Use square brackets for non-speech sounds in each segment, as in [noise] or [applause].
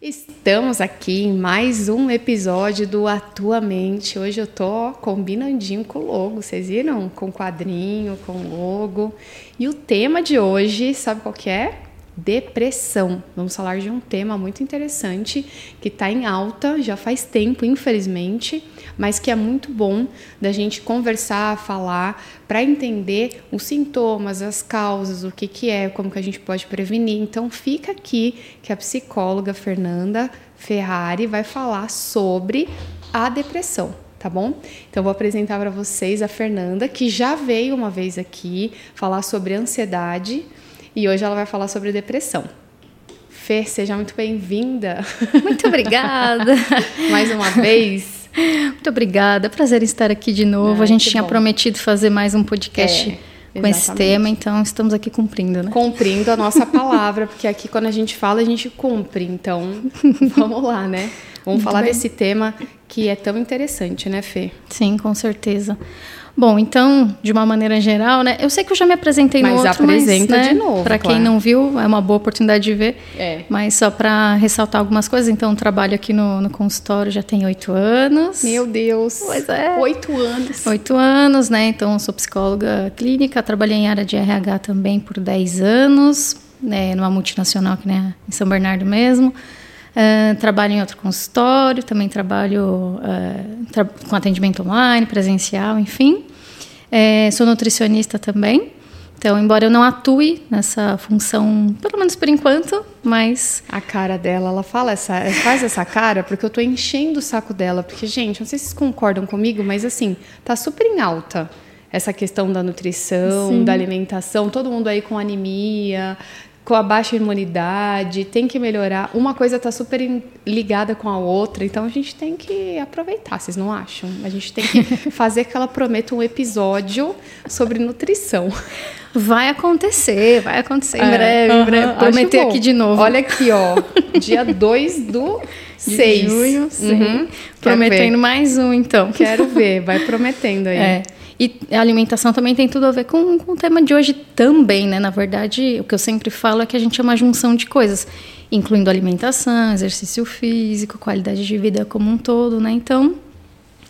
Estamos aqui em mais um episódio do Atuamente. Hoje eu tô combinandinho com o logo, vocês viram? Com quadrinho, com logo. E o tema de hoje, sabe qual que é? Depressão. Vamos falar de um tema muito interessante que está em alta já faz tempo, infelizmente, mas que é muito bom da gente conversar, falar, para entender os sintomas, as causas, o que, que é, como que a gente pode prevenir. Então fica aqui que a psicóloga Fernanda Ferrari vai falar sobre a depressão tá bom? Então vou apresentar para vocês a Fernanda, que já veio uma vez aqui falar sobre ansiedade e hoje ela vai falar sobre depressão. Fê, seja muito bem-vinda. [laughs] Muito obrigada. [laughs] Mais uma vez. Muito obrigada. Prazer em estar aqui de novo. Ai, a gente tinha bom. prometido fazer mais um podcast. É. com esse tema, então estamos aqui cumprindo, né? Cumprindo a nossa [laughs] palavra, porque aqui quando a gente fala, a gente cumpre. Então, vamos lá, né? Vamos Muito falar bem. desse tema que é tão interessante, né, Fê? Sim, com certeza. Bom, então, de uma maneira geral, né? Eu sei que eu já me apresentei mas no outro, apresenta mas, né, de novo. Para claro. quem não viu, é uma boa oportunidade de ver. É. Mas só para ressaltar algumas coisas, então, trabalho aqui no, no consultório já tem oito anos. Meu Deus. Pois é. Oito anos. Oito anos, né? Então, sou psicóloga clínica, trabalhei em área de RH também por dez anos, né? Numa multinacional aqui né, em São Bernardo mesmo. Uh, trabalho em outro consultório, também trabalho uh, tra com atendimento online, presencial, enfim. É, sou nutricionista também. Então, embora eu não atue nessa função, pelo menos por enquanto, mas. A cara dela, ela fala essa, faz essa cara porque eu tô enchendo o saco dela. Porque, gente, não sei se vocês concordam comigo, mas assim, tá super em alta essa questão da nutrição, Sim. da alimentação, todo mundo aí com anemia, com a baixa imunidade, tem que melhorar. Uma coisa está super ligada com a outra, então a gente tem que aproveitar, vocês não acham? A gente tem que [laughs] fazer que ela prometa um episódio sobre nutrição. Vai acontecer, vai acontecer em é, breve, uh -huh, breve. Prometer aqui de novo. Olha aqui, ó, dia 2 do 6. [laughs] De junho, uhum. Prometendo mais um, então. Quero [laughs] ver, vai prometendo aí. É. E a alimentação também tem tudo a ver com, com o tema de hoje também, né? Na verdade, o que eu sempre falo é que a gente é uma junção de coisas, incluindo alimentação, exercício físico, qualidade de vida como um todo, né? Então,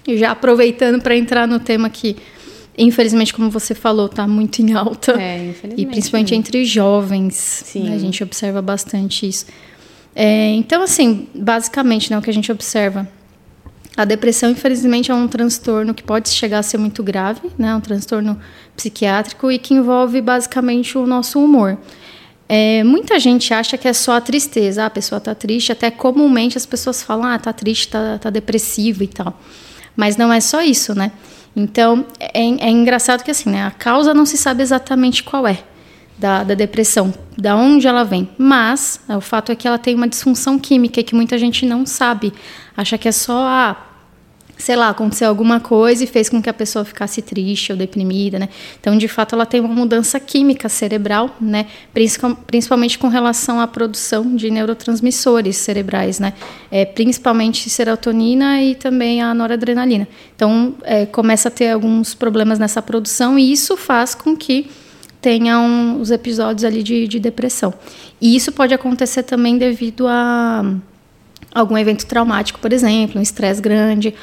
já aproveitando para entrar no tema que, infelizmente, como você falou, está muito em alta. É, infelizmente. E principalmente entre jovens. Sim. Né? A gente observa bastante isso. É, então, assim, basicamente, né, o que a gente observa a depressão, infelizmente, é um transtorno que pode chegar a ser muito grave, né? Um transtorno psiquiátrico e que envolve basicamente o nosso humor. É, muita gente acha que é só a tristeza, ah, a pessoa está triste, até comumente as pessoas falam, ah, está triste, está tá depressiva e tal. Mas não é só isso, né? Então, é, é, engraçado que assim, né? A causa não se sabe exatamente qual é da, da depressão, da onde ela vem. Mas é, o fato é que ela tem uma disfunção química que muita gente não sabe. Acha que é só ah, sei lá, aconteceu alguma coisa e fez com que a pessoa ficasse triste ou deprimida, né? Então, de fato, ela tem uma mudança química cerebral, né? Principalmente com relação à produção de neurotransmissores cerebrais, né? É, principalmente serotonina e também a noradrenalina. Então, é, começa a ter alguns problemas nessa produção e isso faz com que tenham os episódios ali de, de depressão. E isso pode acontecer também devido a algum evento traumático, por exemplo, um estresse grande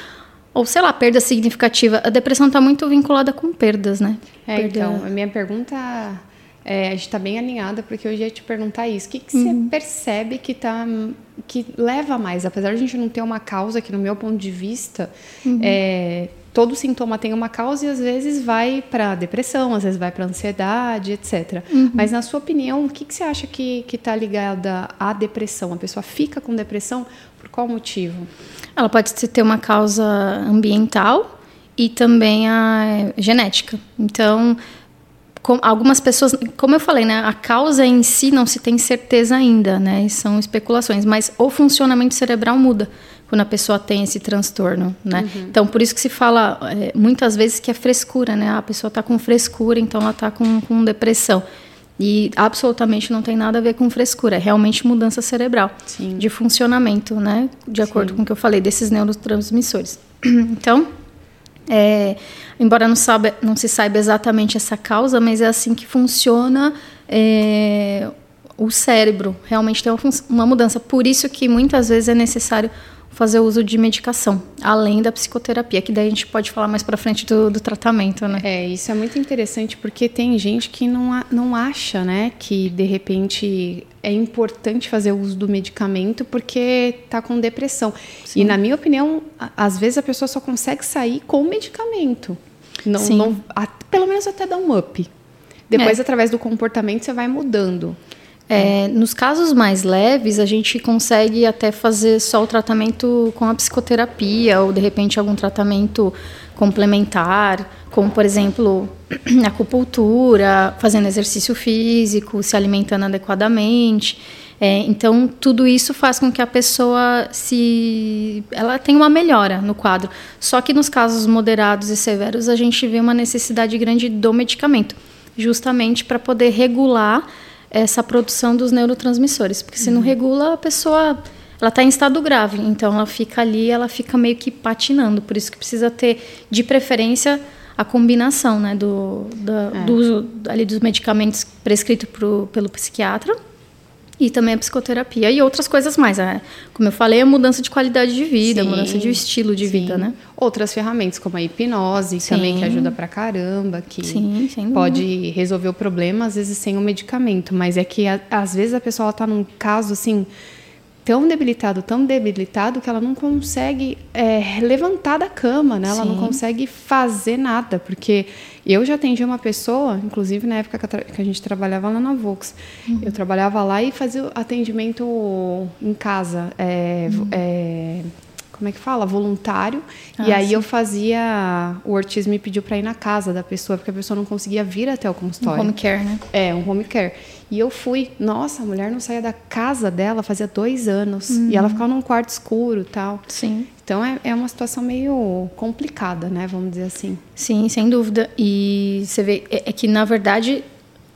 ou, sei lá, perda significativa. A depressão está muito vinculada com perdas, né? É, Perda... então, a minha pergunta. É, a gente está bem alinhada, porque eu ia te perguntar isso. O que, que uhum. você percebe que, tá, que leva mais? Apesar de a gente não ter uma causa, que no meu ponto de vista, uhum. é, todo sintoma tem uma causa e às vezes vai para depressão, às vezes vai para ansiedade, etc. Uhum. Mas na sua opinião, o que, que você acha que está ligada à depressão? A pessoa fica com depressão qual motivo? Ela pode ter uma causa ambiental e também a genética. Então, com, algumas pessoas, como eu falei, né, a causa em si não se tem certeza ainda, né, são especulações, mas o funcionamento cerebral muda quando a pessoa tem esse transtorno, né? Uhum. Então, por isso que se fala é, muitas vezes que é frescura, né? A pessoa está com frescura, então ela está com, com depressão. E absolutamente não tem nada a ver com frescura, é realmente mudança cerebral Sim. de funcionamento, né? De acordo Sim. com o que eu falei, desses neurotransmissores. [clears throat] Então, é, embora não, sabe, não se saiba exatamente essa causa, mas é assim que funciona é, o cérebro realmente tem uma, uma mudança. Por isso que muitas vezes é necessário fazer uso de medicação, além da psicoterapia, que daí a gente pode falar mais para frente do, do, tratamento, né? É, isso é muito interessante porque tem gente que não, não acha, né, que de repente é importante fazer uso do medicamento porque tá com depressão. Sim. E na minha opinião, às vezes a pessoa só consegue sair com o medicamento. Não, Sim. não pelo menos até dar um up. Depois, é. através do comportamento, você vai mudando. É, nos casos mais leves, a gente consegue até fazer só o tratamento com a psicoterapia ou de repente algum tratamento complementar, como por exemplo [clears throat] acupuntura, fazendo exercício físico, se alimentando adequadamente. É, então tudo isso faz com que a pessoa se ela tenha uma melhora no quadro. Só que nos casos moderados e severos a gente vê uma necessidade grande do medicamento, justamente para poder regular essa produção dos neurotransmissores, porque se não uhum. regula, a pessoa ela está em estado grave, então ela fica ali, ela fica meio que patinando, por isso que precisa ter, de preferência, a combinação, né, do, da, é. do uso ali dos medicamentos prescritos pro, pelo psiquiatra e também a psicoterapia e outras coisas mais. Né? Como eu falei, a mudança de qualidade de vida, sim, mudança de estilo de sim. vida, né? Outras ferramentas, como a hipnose, sim. também que ajuda pra caramba, que sim, pode resolver o problema, às vezes sem o medicamento, mas é que às vezes a pessoa está num caso assim tão debilitado, tão debilitado que ela não consegue é, levantar da cama, né? Ela Sim. não consegue fazer nada, porque eu já atendi uma pessoa, inclusive na época que a gente trabalhava lá na Vox, uhum. eu trabalhava lá e fazia atendimento em casa, é, uhum. é, como é que fala? Voluntário. Ah, e aí sim. eu fazia. O Ortiz me pediu para ir na casa da pessoa, porque a pessoa não conseguia vir até o consultório. Um home care, né? É, um home care. E eu fui. Nossa, a mulher não saía da casa dela fazia dois anos. Uhum. E ela ficava num quarto escuro tal. Sim. Então é, é uma situação meio complicada, né? Vamos dizer assim. Sim, sem dúvida. E você vê. É, é que, na verdade,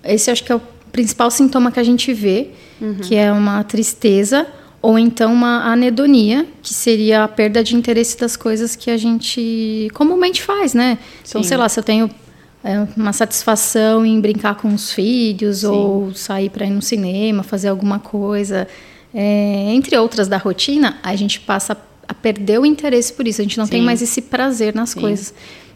esse acho que é o principal sintoma que a gente vê, uhum. que é uma tristeza ou então uma anedonia, que seria a perda de interesse das coisas que a gente comumente faz, né? Então, sei lá, se eu tenho é, uma satisfação em brincar com os filhos Sim. ou sair para ir no cinema, fazer alguma coisa, é, entre outras da rotina, a gente passa a perder o interesse por isso. A gente não Sim. tem mais esse prazer nas Sim. coisas.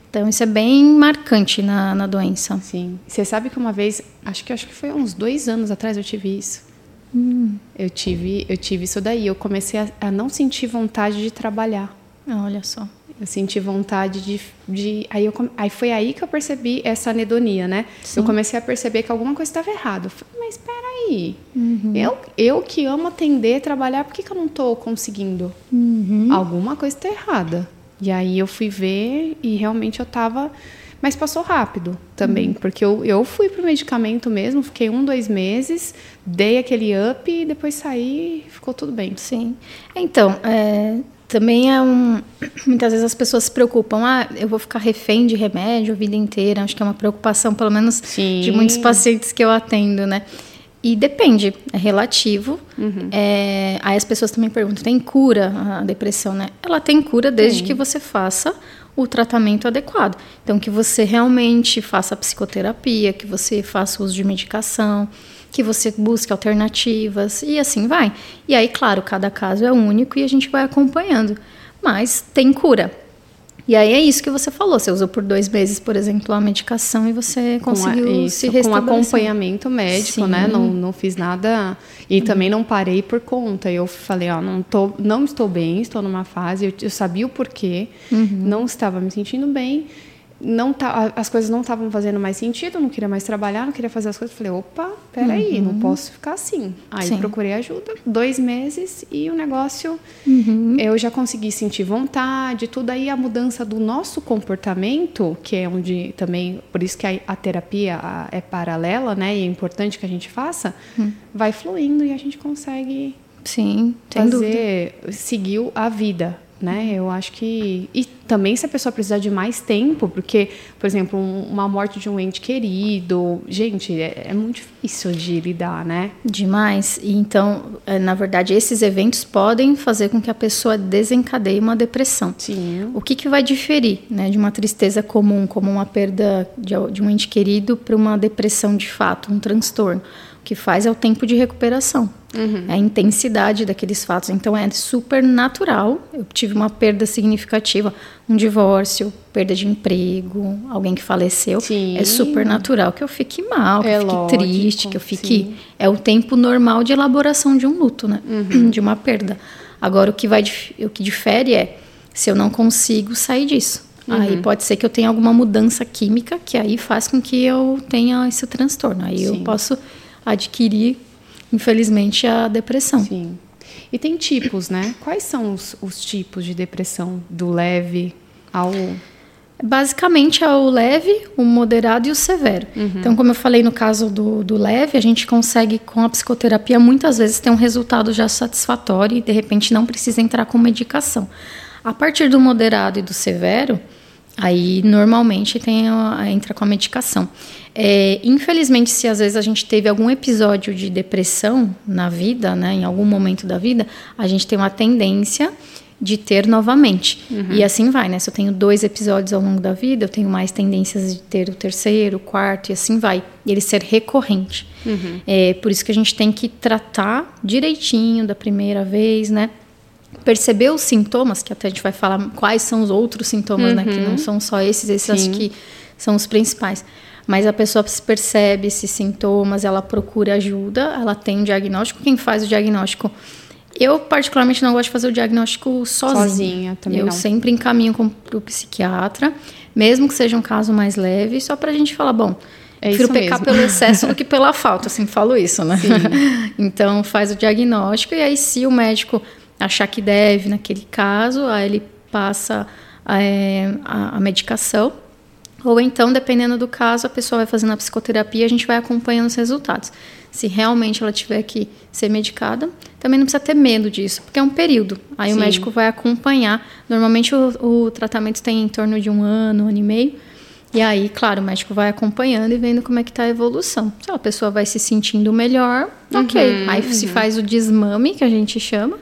Então isso é bem marcante na, na doença. Sim. Você sabe que uma vez, acho que acho que foi uns dois anos atrás eu tive isso. Hum. Eu tive, eu tive isso daí. Eu comecei a, a não sentir vontade de trabalhar. Ah, olha só. Eu senti vontade de, de aí, eu, aí foi aí que eu percebi essa anedonia, né? Sim. Eu comecei a perceber que alguma coisa estava errada. Eu falei, mas espera aí, uhum. eu, eu que amo atender, trabalhar, por que, que eu não estou conseguindo? Uhum. Alguma coisa está errada. E aí eu fui ver e realmente eu estava mas passou rápido também, uhum. porque eu, eu fui pro medicamento mesmo, fiquei um, dois meses, dei aquele up e depois saí e ficou tudo bem. Sim. Então, é, também é um. [clears throat] Muitas vezes as pessoas se preocupam, ah, eu vou ficar refém de remédio a vida inteira. Acho que é uma preocupação, pelo menos, Sim. de muitos pacientes que eu atendo, né? E depende, é relativo. Uhum. É, aí as pessoas também perguntam: tem cura a depressão, né? Ela tem cura desde Sim. que você faça o tratamento adequado. Então, que você realmente faça psicoterapia, que você faça uso de medicação, que você busque alternativas e assim vai. E aí, claro, cada caso é único e a gente vai acompanhando. Mas tem cura. E aí é isso que você falou. Você usou por dois meses, por exemplo, a medicação e você conseguiu a, isso, se restabelecer. Com acompanhamento médico, né? Sim. né? Não, não fiz nada e uhum. também não parei por conta. Eu falei, ó, não, tô, não estou bem, estou numa fase. Eu, eu sabia o porquê, uhum. não estava me sentindo bem não tá, as coisas não estavam fazendo mais sentido, eu não queria mais trabalhar, não queria fazer as coisas. Falei, opa, peraí, uhum. não posso ficar assim. Aí Sim. procurei ajuda, dois meses e o negócio uhum. eu já consegui sentir vontade, tudo aí a mudança do nosso comportamento, que é onde também, por isso que a, a terapia a, é paralela, né? E é importante que a gente faça, uhum. vai fluindo e a gente consegue Sim, fazer, seguir a vida né? Eu acho que e também se a pessoa precisar de mais tempo, porque, por exemplo, um, uma morte de um ente querido, gente, é, é, muito difícil de lidar, né? Demais. E então, é, na verdade, esses eventos podem fazer com que a pessoa desencadeie uma depressão. Sim. O que, que vai diferir, né, de uma tristeza comum, como uma perda de, de um ente querido, para uma depressão de fato, um transtorno? O que faz é o tempo de recuperação, uhum. é a intensidade daqueles fatos. Então é super natural. Eu tive uma perda significativa, um divórcio, perda de emprego, alguém que faleceu. Sim. É super natural que eu fique mal, que é eu fique lógico, triste, que eu fique. Sim. É o tempo normal de elaboração de um luto, né? Uhum. [clears throat] De uma perda. Agora o que vai o que difere é se eu não consigo sair disso. Uhum. Aí pode ser que eu tenha alguma mudança química que aí faz com que eu tenha esse transtorno. Aí Sim. eu posso adquirir, infelizmente, a depressão. Sim. E tem tipos, né? Quais são os, os tipos de depressão do leve ao Basicamente é o leve, o moderado e o severo. Uhum. Então, como eu falei no caso do, do leve, a gente consegue, com a psicoterapia, muitas vezes ter um resultado já satisfatório e, de repente, não precisa entrar com medicação. A partir do moderado e do severo, aí normalmente tem a, entra com a medicação. É, infelizmente, se às vezes a gente teve algum episódio de depressão na vida, né, em algum momento da vida, a gente tem uma tendência de ter novamente. Uhum. E assim vai, né? Se eu tenho dois episódios ao longo da vida, eu tenho mais tendências de ter o terceiro, o quarto e assim vai. E ele ser recorrente. Uhum. É por isso que a gente tem que tratar direitinho da primeira vez, né? perceber os sintomas, que até a gente vai falar quais são os outros sintomas, uhum. né? Que não uhum. são só esses, esses Sim. acho que são os principais. Mas a pessoa percebe esses sintomas, ela procura ajuda, ela tem um diagnóstico. Quem faz o diagnóstico? Eu, particularmente, não gosto de fazer o diagnóstico sozinha. Sozinha, também Eu não. sempre encaminho para o psiquiatra, mesmo que seja um caso mais leve, só para a gente falar, bom, é prefiro pecar mesmo. pelo excesso do que pela [laughs] falta, assim, falo isso, né? [laughs] então, faz o diagnóstico e aí, se o médico achar que deve naquele caso, aí ele passa é, a, a, medicação. Ou então, dependendo do caso, a pessoa vai fazendo a psicoterapia e a gente vai acompanhando os resultados. Se realmente ela tiver que ser medicada, também não precisa ter medo disso, porque é um período. Aí Sim. o médico vai acompanhar. Normalmente o, o tratamento tem em torno de um ano, um ano e meio. E aí, claro, o médico vai acompanhando e vendo como é que está a evolução. Se a pessoa vai se sentindo melhor, ok. Uhum, aí uhum. se faz o desmame, que a gente chama,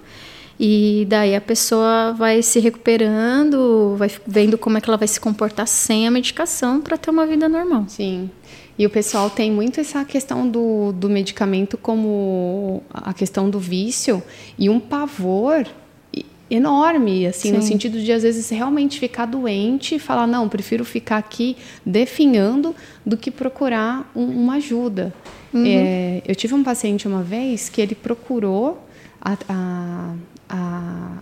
e daí a pessoa vai se recuperando, vai vendo como é que ela vai se comportar sem a medicação para ter uma vida normal. Sim. E o pessoal tem muito essa questão do, do medicamento como a questão do vício e um pavor enorme, assim, Sim. no sentido de às vezes realmente ficar doente e falar, não, prefiro ficar aqui definhando do que procurar um, uma ajuda. Uhum. É, eu tive um paciente uma vez que ele procurou a, a, a,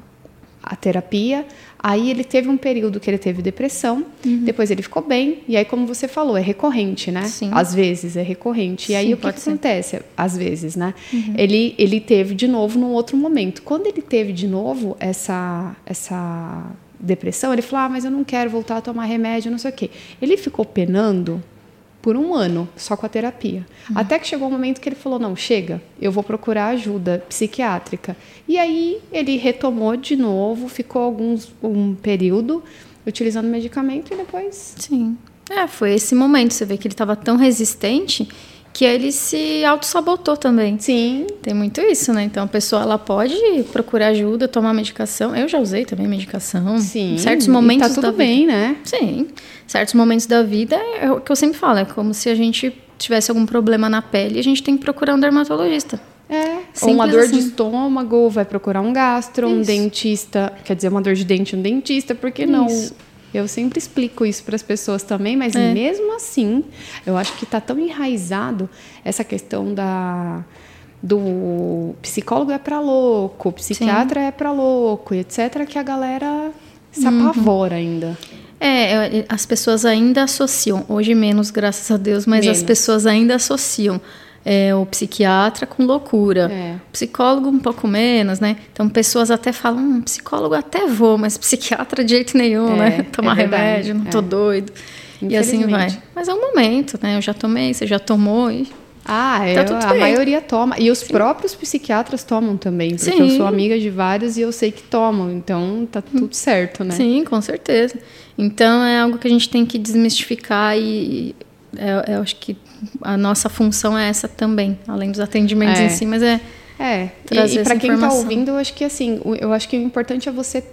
a terapia. Aí ele teve um período que ele teve depressão, uhum. depois ele ficou bem, e aí, como você falou, é recorrente, né? Sim. Às vezes é recorrente. E aí Sim, o que, que acontece? Às vezes, né? Uhum. Ele, ele teve de novo num outro momento. Quando ele teve de novo essa, essa depressão, ele falou: Ah, mas eu não quero voltar a tomar remédio, não sei o quê. Ele ficou penando por um ano só com a terapia. Uhum. Até que chegou um momento que ele falou: não, chega, eu vou procurar ajuda psiquiátrica. E aí ele retomou de novo, ficou alguns um período utilizando medicamento e depois. Sim. É, foi esse momento. Você vê que ele estava tão resistente que ele se auto-sabotou também. Sim. Tem muito isso, né? Então a pessoa ela pode procurar ajuda, tomar medicação. Eu já usei também medicação. Sim. Em certos momentos e tá tudo bem, vida. né? Sim. Certos momentos da vida é o que eu sempre falo, é como se a gente tivesse algum problema na pele a gente tem que procurar um dermatologista. É, ou uma dor assim. de estômago, vai procurar um gastro, isso. um dentista, quer dizer, uma dor de dente, um dentista, porque não eu sempre explico isso para as pessoas também, mas é. mesmo assim, eu acho que está tão enraizado essa questão da do psicólogo é para louco, psiquiatra Sim. é para louco, etc, que a galera se uhum. apavora uhum. ainda. É, as pessoas ainda associam, hoje menos, graças a Deus, mas menos. as pessoas ainda associam é, o psiquiatra com loucura. É. Psicólogo um pouco menos, né? Então pessoas até falam, hum, psicólogo até vou, mas psiquiatra de jeito nenhum, é, né? Tomar é remédio, não tô é. doido. E assim vai. Mas é um momento, né? Eu já tomei, você já tomou e ah, tá eu, a bem. maioria toma. E os Sim. próprios psiquiatras tomam também, porque Sim. eu sou amiga de vários e eu sei que tomam. Então tá tudo certo, né? Sim, com certeza. Então é algo que a gente tem que desmistificar e é, eu acho que a nossa função é essa também, além dos atendimentos é. em si, mas é. É, e, e para quem está ouvindo, eu acho que assim, eu acho que o importante é você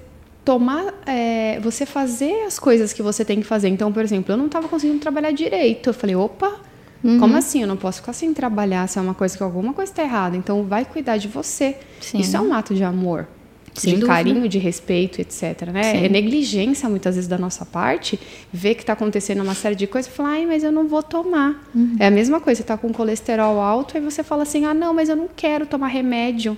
tomar, é, você fazer as coisas que você tem que fazer. Então, por exemplo, eu não estava conseguindo trabalhar direito. Eu falei, opa, Uhum. Como assim? Eu não posso ficar sem trabalhar se é uma coisa que alguma coisa está errada. Então, vai cuidar de você. Sim. Isso é um ato de amor. Sem de dúvida. carinho, de respeito, etc. Né? É negligência, muitas vezes, da nossa parte, ver que está acontecendo uma série de coisas e falar, ai, mas eu não vou tomar. Uhum. É a mesma coisa, você está com colesterol alto, e você fala assim, ah, não, mas eu não quero tomar remédio.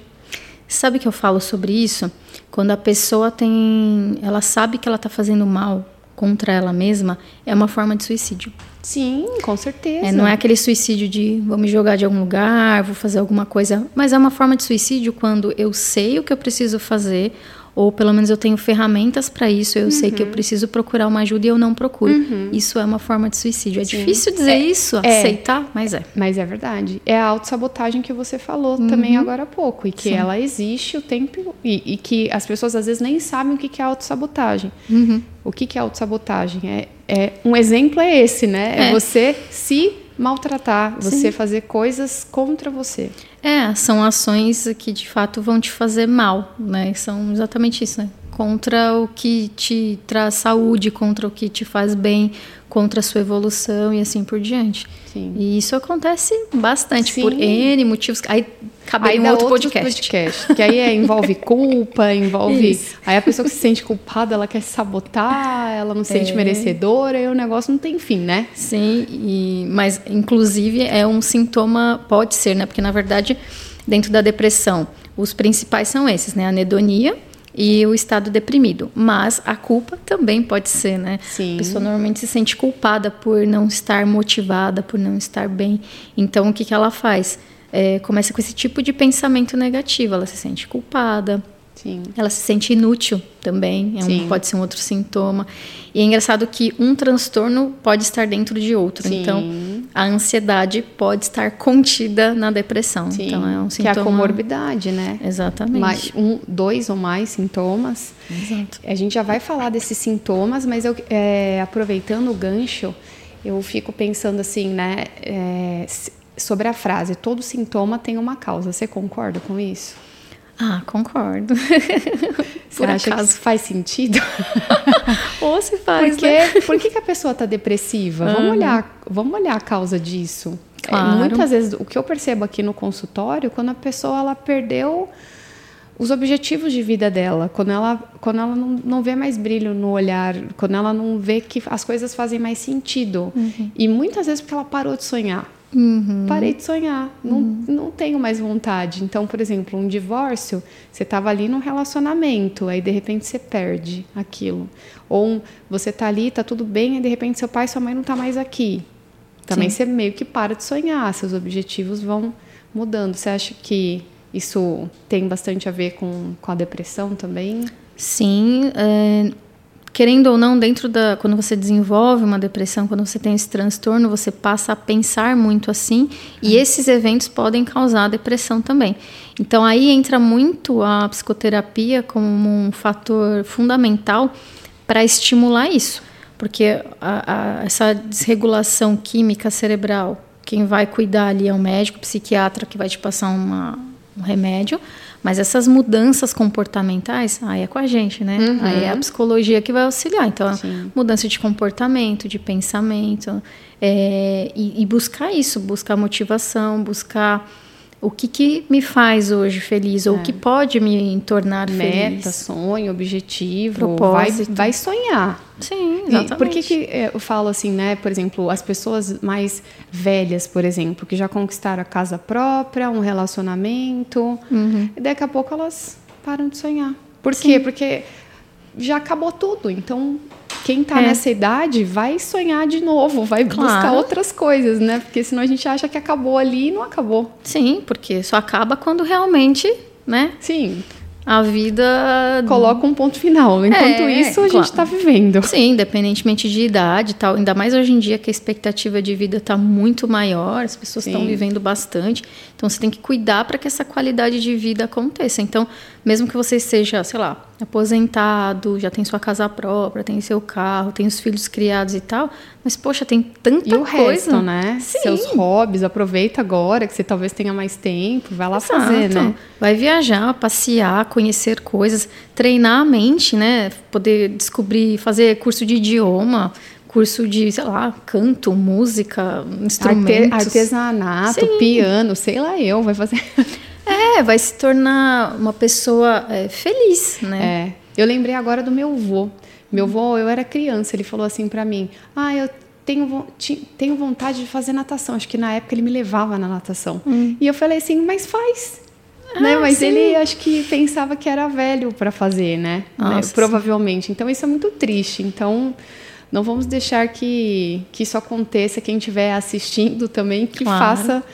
Sabe que eu falo sobre isso? Quando a pessoa tem. Ela sabe que ela está fazendo mal contra ela mesma, é uma forma de suicídio. Sim, com certeza. É, não é aquele suicídio de vou me jogar de algum lugar, vou fazer alguma coisa, mas é uma forma de suicídio quando eu sei o que eu preciso fazer ou pelo menos eu tenho ferramentas para isso, eu uhum. sei que eu uhum. preciso procurar uma ajuda e eu não procuro. Uhum. Isso é uma forma de suicídio. É Sim. difícil dizer é, isso, é. aceitar, mas é. Mas é verdade. É a autossabotagem que você falou uhum. também agora há pouco, e que Sim. ela existe o tempo e, e, que as pessoas às vezes nem sabem o que é autossabotagem. Uhum. O que é autossabotagem? É, é, um exemplo é esse, né? É, é você se maltratar, você Sim. fazer coisas contra você. É, são ações que de fato vão te fazer mal, né? São exatamente isso, né? Contra o que te traz saúde, contra o que te faz bem, contra a sua evolução e assim por diante. Sim. E isso acontece bastante Sim. por N motivos. Aí cabe um outro podcast. podcast. Que aí é, envolve culpa, envolve. Isso. Aí a pessoa que se sente culpada, ela quer se sabotar, ela não se sente é. merecedora, e o negócio não tem fim, né? Sim, e, mas inclusive é um sintoma, pode ser, né? Porque na verdade, dentro da depressão, os principais são esses, né? A anedonia, e o estado deprimido. Mas a culpa também pode ser, né? Sim. A pessoa normalmente se sente culpada por não estar motivada, por não estar bem. Então, o que, que ela faz? É, começa com esse tipo de pensamento negativo. Ela se sente culpada, Sim. Ela se sente inútil também, é um, pode ser um outro sintoma. E é engraçado que um transtorno pode estar dentro de outro. Sim. Então, a ansiedade pode estar contida na depressão. Sim. Então, é um sintoma. Que é a comorbidade, né? Exatamente. Mais, um, dois ou mais sintomas. Exato. A gente já vai falar desses sintomas, mas eu, é, aproveitando o gancho, eu fico pensando assim, né? É, sobre a frase: todo sintoma tem uma causa. Você concorda com isso? Ah, concordo. [laughs] Você Por acha acaso. que faz sentido? [laughs] Ou se faz, Porque, né? Por que, que a pessoa está depressiva? Uhum. Vamos, olhar, vamos olhar a causa disso. É, claro. É, muitas vezes, o que eu percebo aqui no consultório, quando a pessoa ela perdeu os objetivos de vida dela, quando ela, quando ela não, não vê mais brilho no olhar, quando ela não vê que as coisas fazem mais sentido. Uhum. E muitas vezes porque ela parou de sonhar. Uhum. Parei de sonhar, não, uhum. não tenho mais vontade. Então, por exemplo, um divórcio, você estava ali num relacionamento, aí de repente você perde aquilo. Ou você está ali, está tudo bem, e de repente seu pai e sua mãe não estão tá mais aqui. Também Sim. você meio que para de sonhar, seus objetivos vão mudando. Você acha que isso tem bastante a ver com, com a depressão também? Sim, é, querendo ou não, dentro da. Quando você desenvolve uma depressão, quando você tem esse transtorno, você passa a pensar muito assim, e uhum. esses eventos podem causar depressão também. Então aí entra muito a psicoterapia como um fator fundamental para estimular isso. Porque a, a, essa desregulação química cerebral, quem vai cuidar ali é o médico, o psiquiatra que vai te passar uma, um remédio mas essas mudanças comportamentais, aí é com a gente, né? Uhum. Aí é a psicologia que vai auxiliar. Então, Sim. mudança de comportamento, de pensamento, é, e, e buscar isso, buscar motivação, buscar o que, que me faz hoje feliz, ou o que é. pode me tornar Meta, feliz. Meta, sonho, objetivo, propósito. Vai, vai sonhar. Sim, exatamente. E por que, que é, eu falo assim, né? Por exemplo, as pessoas mais velhas, por exemplo, que já conquistaram a casa própria, um relacionamento, uhum. e daqui a pouco elas param de sonhar. Por Sim. quê? Porque já acabou tudo. Então, quem está é. nessa idade vai sonhar de novo, vai claro. buscar outras coisas, né? Porque senão a gente acha que acabou ali e não acabou. Sim, porque só acaba quando realmente, né? Sim a vida coloca um ponto final. Enquanto é, isso, a claro. gente está vivendo. Sim, independentemente de idade, tal. Ainda mais hoje em dia que a expectativa de vida está muito maior, as pessoas estão vivendo bastante. Então você tem que cuidar para que essa qualidade de vida aconteça. Então, mesmo que você seja, sei lá, aposentado, já tem sua casa própria, tem seu carro, tem os filhos criados e tal, mas poxa, tem tanta e o coisa, resto, né? Sim. Seus hobbies, aproveita agora que você talvez tenha mais tempo, vai lá Exato. fazer, né? Vai viajar, passear, conhecer coisas, treinar a mente, né? Poder descobrir, fazer curso de idioma, curso de, sei lá, canto, música, instrumentos. artesanato, Sim. piano, sei lá eu, vai fazer. É, vai se tornar uma pessoa é, feliz, né? É. Eu lembrei agora do meu avô. Meu avô, eu era criança, ele falou assim para mim: Ah, eu tenho, tenho vontade de fazer natação. Acho que na época ele me levava na natação. Hum. E eu falei assim: Mas faz. Ah, né? Mas sim. ele acho que pensava que era velho para fazer, né? né? Provavelmente. Então isso é muito triste. Então não vamos deixar que, que isso aconteça. Quem estiver assistindo também, que claro. faça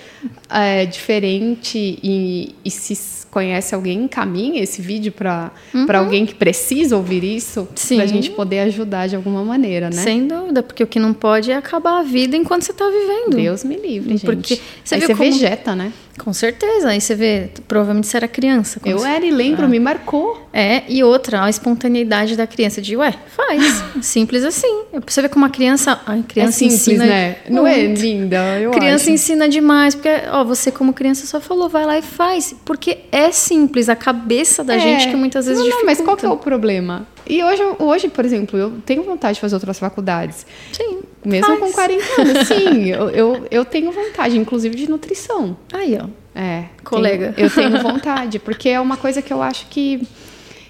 é, diferente e, e se conhece alguém, encaminhe esse vídeo para uhum. alguém que precisa ouvir isso, para a gente poder ajudar de alguma maneira, né? Sem dúvida, porque o que não pode é acabar a vida enquanto você está vivendo. Deus me livre, gente. Porque você, você como... vegeta, né? Com certeza. Aí você vê, provavelmente você era criança. Eu você... era e lembro, ah. me marcou. É, e outra, a espontaneidade da criança de, ué, faz. [laughs] simples assim. Você vê como a criança. A criança é simples, ensina. Né? Não é linda? Eu [laughs] criança acho. ensina demais, porque, ó, você como criança só falou, vai lá e faz. Porque é simples, a cabeça da é. gente que muitais vezes não. Não, mas qual que é o problema? E hoje, hoje, por exemplo, eu tenho vontade de fazer outras faculdades. Sim. Mesmo faz. com 40 anos, [laughs] sim. eu, eu, eu tenho vontade, inclusive, de nutrição. Aí, ó. É, colega. Tenho, eu tenho vontade, porque é uma coisa que eu acho que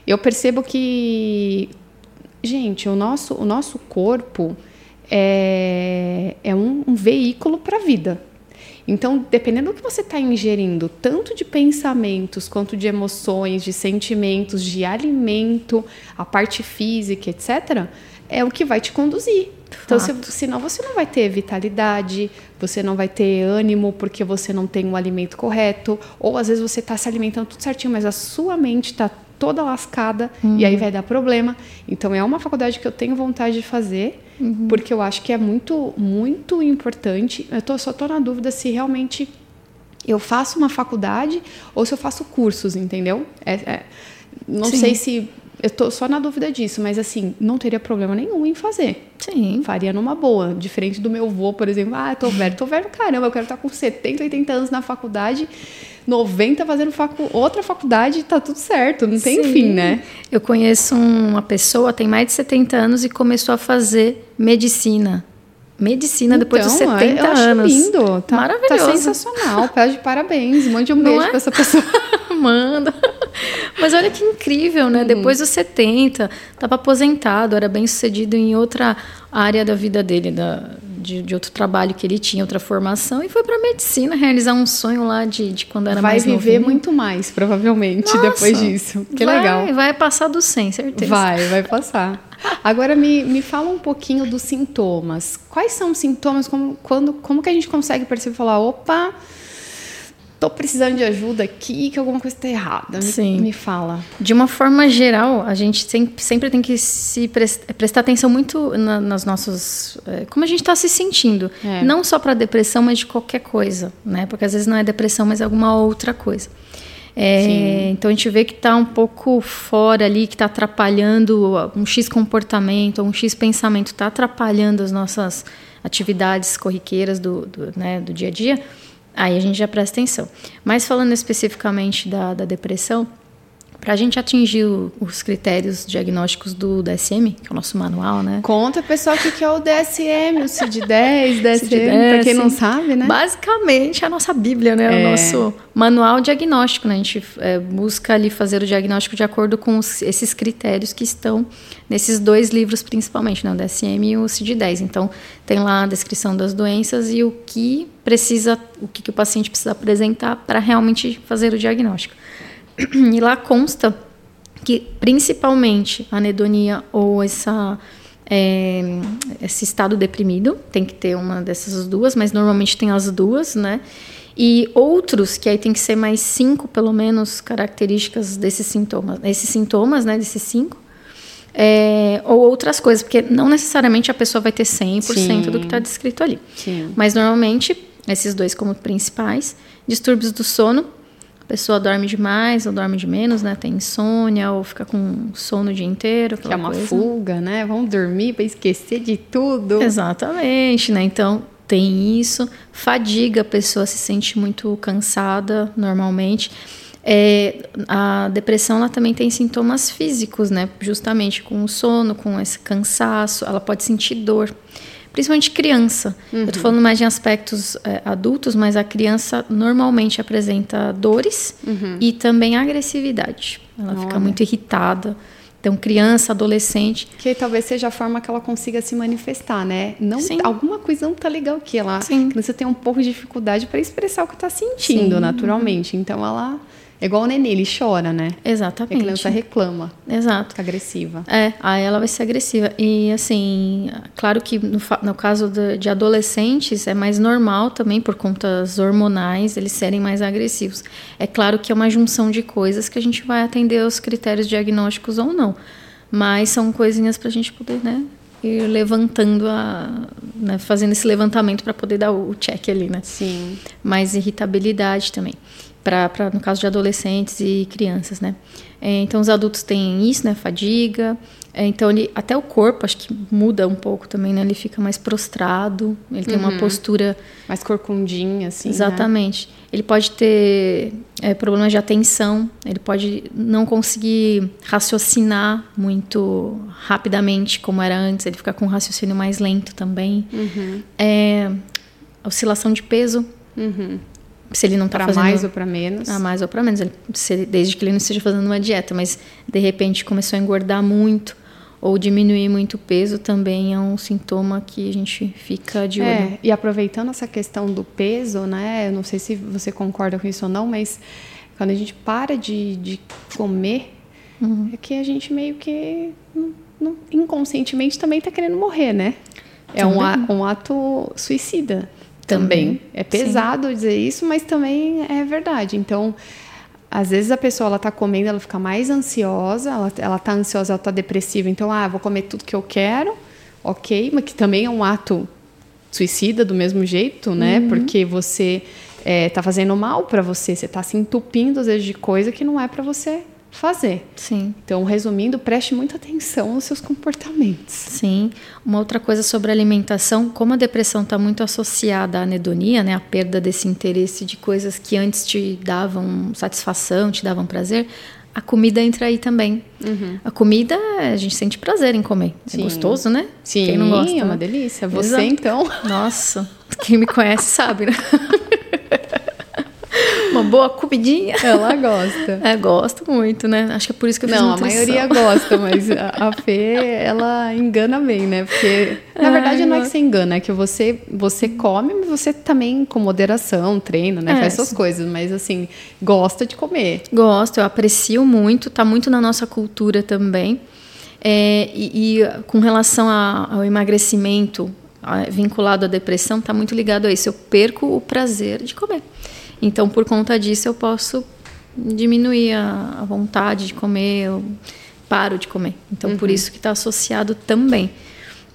eu percebo que, gente, o nosso, o nosso corpo é, é um, um veículo para a vida. Então, dependendo do que você está ingerindo, tanto de pensamentos quanto de emoções, de sentimentos, de alimento, a parte física, etc., é o que vai te conduzir. Então, se, senão você não vai ter vitalidade, você não vai ter ânimo porque você não tem o alimento correto, ou às vezes você está se alimentando tudo certinho, mas a sua mente está toda lascada uhum. e aí vai dar problema. Então, é uma faculdade que eu tenho vontade de fazer, uhum. porque eu acho que é muito, muito importante. Eu tô, só estou na dúvida se realmente eu faço uma faculdade ou se eu faço cursos, entendeu? É, é, não Sim. sei se eu tô só na dúvida disso, mas assim, não teria problema nenhum em fazer. Sim. Faria numa boa. Diferente do meu avô, por exemplo. Ah, tô velho, tô velho, caramba, eu quero estar com 70, 80 anos na faculdade, 90 fazendo facu outra faculdade, tá tudo certo, não tem Sim. fim, né? Eu conheço uma pessoa, tem mais de 70 anos e começou a fazer medicina. Medicina então, depois de 70 eu acho anos. lindo. Tá, Maravilhoso. Tá sensacional. Pede parabéns. Mande um não beijo é? pra essa pessoa. [laughs] Manda. Mas olha que incrível, né? Uhum. Depois dos 70, estava aposentado, era bem sucedido em outra área da vida dele, da, de, de outro trabalho que ele tinha, outra formação, e foi para medicina realizar um sonho lá de, de quando era vai mais Vai viver muito mais, provavelmente, Nossa, depois disso. Que vai, legal. Vai passar do 100, certeza. Vai, vai passar. Agora me, me fala um pouquinho dos sintomas. Quais são os sintomas? Como, quando, como que a gente consegue perceber e falar, opa, tô precisando de ajuda aqui, que alguma coisa está errada. Me, Sim. me fala. De uma forma geral, a gente sempre, sempre tem que se prestar atenção muito na, nas nossas. É, como a gente está se sentindo. É. Não só para depressão, mas de qualquer coisa. Né? Porque às vezes não é depressão, mas é alguma outra coisa. É, então a gente vê que está um pouco fora ali, que está atrapalhando um X comportamento, um X pensamento, está atrapalhando as nossas atividades corriqueiras do, do, né, do dia a dia Aí a gente já presta atenção. Mas falando especificamente da, da depressão, para a gente atingir o, os critérios diagnósticos do DSM, que é o nosso manual, né? Conta, pessoal, o que é o DSM, o CID-10, DSM, para quem não sabe, né? Basicamente, é a nossa bíblia, né? É. O nosso manual diagnóstico, né? A gente é, busca ali fazer o diagnóstico de acordo com os, esses critérios que estão nesses dois livros, principalmente, né? O DSM e o CID-10. Então, tem lá a descrição das doenças e o que precisa, o que, que o paciente precisa apresentar para realmente fazer o diagnóstico. E lá consta que principalmente a anedonia ou essa é, esse estado deprimido tem que ter uma dessas duas, mas normalmente tem as duas, né? E outros que aí tem que ser mais cinco, pelo menos, características desses sintomas, esses sintomas, né? Desses cinco. É, ou outras coisas, porque não necessariamente a pessoa vai ter 100% Sim. do que está descrito ali. Sim. Mas normalmente, esses dois como principais: distúrbios do sono, pessoa dorme demais ou dorme de menos, né? Tem insônia ou fica com sono o dia inteiro. Que é uma coisa. fuga, né? Vamos dormir para esquecer de tudo. Exatamente, né? Então tem isso. Fadiga, a pessoa se sente muito cansada normalmente. É, a depressão ela também tem sintomas físicos, né? Justamente com o sono, com esse cansaço, ela pode sentir dor. Principalmente criança. Uhum. Eu tô falando mais de aspectos é, adultos, mas a criança normalmente apresenta dores uhum. e também agressividade. Ela Olha. fica muito irritada. Então, criança, adolescente. Que talvez seja a forma que ela consiga se manifestar, né? Não, Sim. Alguma coisa não tá legal aqui. Ela, Sim. Você tem um pouco de dificuldade para expressar o que está sentindo, Sim. naturalmente. Então, ela é igual o nenê, ele chora, né? Exatamente. a criança reclama. Exato. Fica agressiva. É, aí ela vai ser agressiva. E, assim, claro que no, no caso de, de, adolescentes é mais normal também, por contas hormonais, eles serem mais agressivos. É claro que é uma junção de coisas que a gente vai atender os critérios diagnósticos ou não. Mas são coisinhas para a gente poder, né? ir levantando a, né, fazendo esse levantamento para poder dar o check ali, né? Sim. Mais irritabilidade também para no caso de adolescentes e crianças, né? É, então os adultos têm isso, né? Fadiga. É, então ele, até o corpo acho que muda um pouco também, né? Ele fica mais prostrado, ele tem uhum. uma postura mais corcundinha, assim. Né? Exatamente. Né? Ele pode ter é, problemas de atenção. Ele pode não conseguir raciocinar muito rapidamente como era antes. Ele fica com um raciocínio mais lento também. Uhum. É, oscilação de peso. Uhum se ele não está fazendo mais ou para menos. A mais ou para menos. Ele, se, desde que ele não esteja fazendo uma dieta mas de repente começou a engordar muito ou diminuir muito o peso também é um sintoma que a gente fica de olho. é, e aproveitando essa questão do peso né eu não sei se você concorda com isso ou não mas quando a gente para de, de comer uhum. é que a gente meio que não, não, inconscientemente também está querendo morrer né? É um, um ato suicida também. É pesado Sim. dizer isso, mas também é verdade. Então, às vezes a pessoa ela tá comendo, ela fica mais ansiosa, ela, ela tá ansiosa, ela tá depressiva, então, ah, vou comer tudo que eu quero, ok, mas que também é um ato suicida do mesmo jeito, né? Uhum. Porque você é, tá fazendo mal para você, você tá se entupindo às vezes de coisa que não é para você fazer. Sim. Então, resumindo, preste muita atenção aos seus comportamentos. Sim. Uma outra coisa sobre a alimentação, como a depressão está muito associada à anedonia, né, a perda desse interesse de coisas que antes te davam satisfação, te davam prazer, a comida entra aí também. Uhum. A comida, a gente sente prazer em comer. É Sim. É gostoso, né? Sim, Quem não gosta, é uma né? delícia. Você, Exato. então. Nossa, quem me conhece sabe, né? [laughs] uma boa comidinha. Ela gosta. É, gosto muito, né? Acho que é por isso que eu fiz Não, a maioria gosta, mas a, a Fê, ela engana bem, né? Porque, na verdade, não é que você engana, é que você, você come, mas você também, com moderação, treina, né? É, Faz essas coisas, mas, assim, gosta de comer. Gosto, eu aprecio muito, tá muito na nossa cultura também. É, e, e, com relação a, ao emagrecimento vinculado à depressão, está muito ligado a isso. Eu perco o prazer de comer. Então, por conta disso, eu posso diminuir a, a vontade de comer, eu paro de comer. Então, uhum. por isso que está associado também.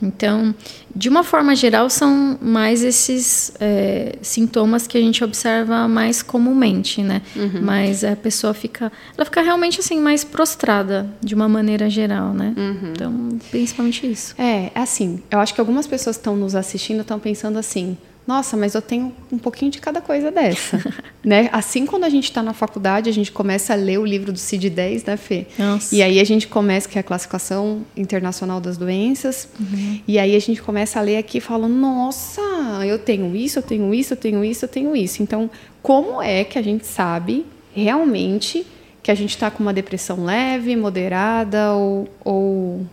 Então, de uma forma geral, são mais esses é, sintomas que a gente observa mais comumente, né? Uhum. Mas a pessoa fica, ela fica realmente assim mais prostrada de uma maneira geral, né? Uhum. Então, principalmente isso. É, assim, eu acho que algumas pessoas que estão nos assistindo estão pensando assim: nossa, mas eu tenho um pouquinho de cada coisa dessa. [laughs] né? Assim, quando a gente está na faculdade, a gente começa a ler o livro do CID-10, né, Fê? Nossa. E aí a gente começa, que é a classificação internacional das doenças, uhum. e aí a gente começa a ler aqui falando, nossa, eu tenho isso, eu tenho isso, eu tenho isso, eu tenho isso. Então, como é que a gente sabe realmente que a gente está com uma depressão leve, moderada ou, ou...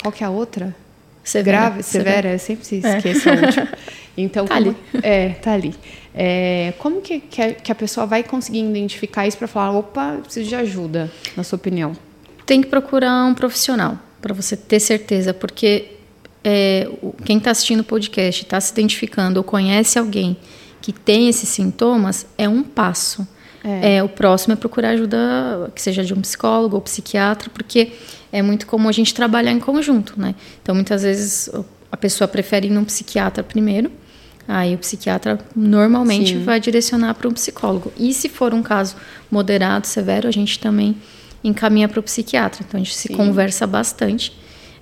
Qual que é a outra? Severa. Grave, severa, severa. eu sempre se esqueço é. a última. [laughs] Então, tá como, ali. [laughs] É, tá ali. É, como que, que a, que, a, pessoa vai conseguir identificar isso para falar, opa, preciso de ajuda, na sua opinião? Tem que procurar um profissional, para você ter certeza, porque é, quem está assistindo o podcast, está se identificando ou conhece alguém que tem esses sintomas, é um passo. É. é. o próximo é procurar ajuda, que seja de um psicólogo ou psiquiatra, porque é muito comum a gente trabalhar em conjunto, né? Então, muitas vezes a pessoa prefere ir num psiquiatra primeiro, aí o psiquiatra normalmente Sim. vai direcionar para um psicólogo. E se for um caso moderado, severo, a gente também encaminha para o psiquiatra. Então a gente Sim. se conversa bastante.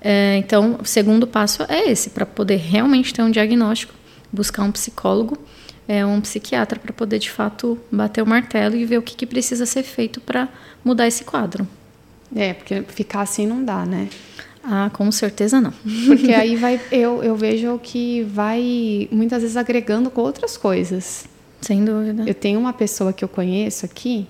É, então, o segundo passo é esse, para poder realmente ter um diagnóstico, buscar um psicólogo é, um psiquiatra para poder de fato bater o martelo e ver o que, que precisa ser feito para mudar esse quadro. É, porque ficar assim não dá, né? Ah, com certeza não. [laughs] Porque aí vai, eu, eu vejo que vai muitas vezes agregando com outras coisas. Sem dúvida. Eu tenho uma pessoa que eu conheço aqui,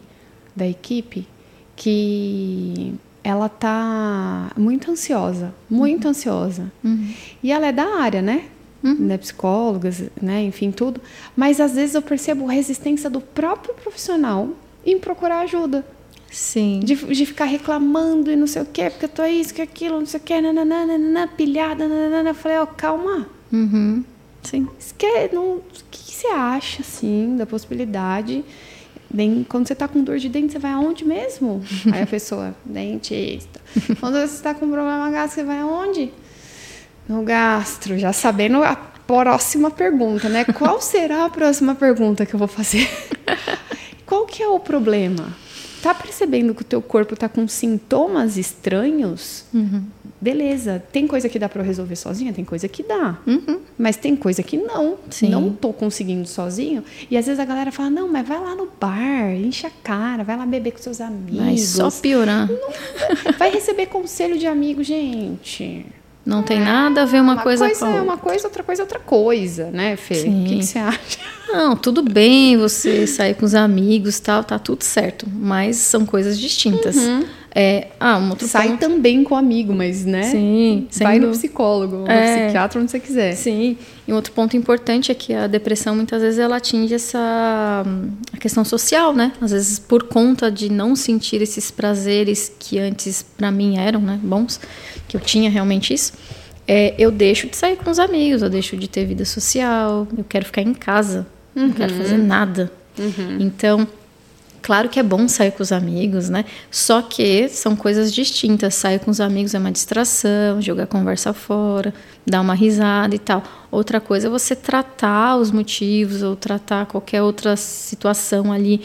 da equipe, que ela tá muito ansiosa, muito uhum. ansiosa. Uhum. E ela é da área, né? Uhum. Né, psicólogas, né, enfim, tudo. Mas às vezes eu percebo resistência do próprio profissional em procurar ajuda. Sim. De, de ficar reclamando e não sei o quê, porque eu tô isso, que aquilo, não sei o quê, nananana, nananana, pilhada, nananana. Eu falei, ó, oh, calma. Uhum. Sim. Que, não, o que você acha, assim, da possibilidade? Bem, quando você tá com dor de dente, você vai aonde mesmo? [laughs] Aí a pessoa, dentista. Quando você está com problema gástrico, você vai aonde? No gastro, já sabendo a próxima pergunta, né? Qual será a próxima pergunta que eu vou fazer? [laughs] Qual que é o problema? Tá percebendo que o teu corpo tá com sintomas estranhos? Uhum. Beleza, tem coisa que dá para resolver sozinha, tem coisa que dá. Uhum. Mas tem coisa que não. Sim. Não tô conseguindo sozinho. E às vezes a galera fala: "Não, mas vai lá no bar, enche a cara, vai lá beber com seus amigos". Vai só piorar. Não, vai receber conselho de amigo, gente. Não tem nada a ver uma, uma coisa, coisa com a é outra. uma coisa, outra coisa é outra coisa, né, Fê? Sim. O que, que você acha? Não, tudo bem você sair com os amigos tal, tá tudo certo. Mas são coisas distintas. Uhum. É, ah, um outro Sai ponto. também com amigo, mas, né? Sim, Vai no dúvida. psicólogo, no É. psiquiatra, onde você quiser. Sim, e outro ponto importante é que a depressão muitas vezes ela atinge essa hum, a questão social, né? Às vezes por conta de não sentir esses prazeres que antes para mim eram, né, bons, que eu tinha realmente isso. É, eu deixo de sair com os amigos, eu deixo de ter vida social, eu quero ficar em casa, não quero fazer nada. Então, claro que é bom sair com os amigos, né? Só que são coisas distintas. Sair com os amigos é uma distração, jogar conversa fora, dar uma risada e tal. Outra coisa é você tratar os motivos ou tratar qualquer outra situação ali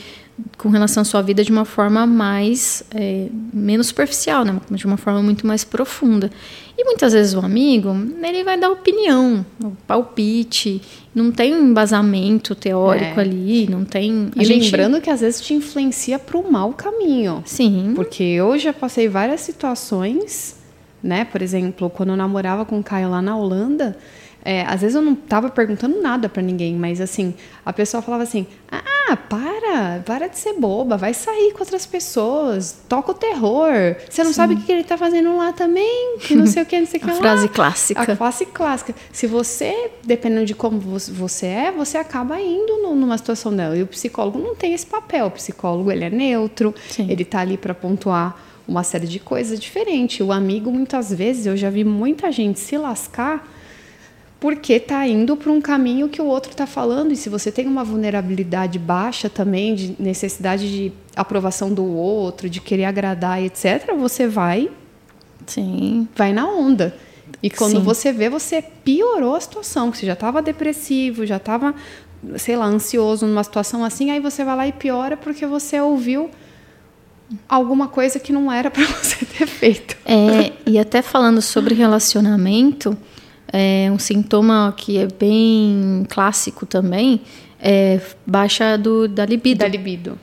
com relação à sua vida de uma forma mais é, menos superficial, né? de uma forma muito mais profunda. E muitas vezes o amigo ele vai dar opinião, palpite, não tem um embasamento teórico É. ali, não tem. E lembrando que às vezes te influencia para o mau caminho. sim, Porque eu já passei várias situações, né? Por exemplo, quando eu namorava com o Caio lá na Holanda, é, às vezes eu não tava perguntando nada para ninguém, mas assim, a pessoa falava assim: ah, para, para de ser boba, vai sair com outras pessoas, toca o terror. Você não sabe o que ele tá fazendo lá também, que não sei o que, não sei o [laughs] que a lá. frase clássica. A classe clássica. Se você, dependendo de como vo- você é, você acaba indo nu- numa situação dela. E o psicólogo não tem esse papel. O psicólogo, ele é neutro, Sim. ele tá ali para pontuar uma série de coisas diferentes. O amigo, muitas vezes, eu já vi muita gente se lascar porque tá indo para um caminho que o outro tá falando. E se você tem uma vulnerabilidade baixa também, de necessidade de aprovação do outro, de querer agradar, etc., você vai Sim, vai na onda. E quando Sim. você vê, você piorou a situação, que você já estava depressivo, já estava, sei lá, ansioso numa situação assim, aí você vai lá e piora porque você ouviu alguma coisa que não era para [laughs] você ter feito. É, e até falando sobre relacionamento, é um sintoma que é bem clássico também é baixa do, da libido. Da libido.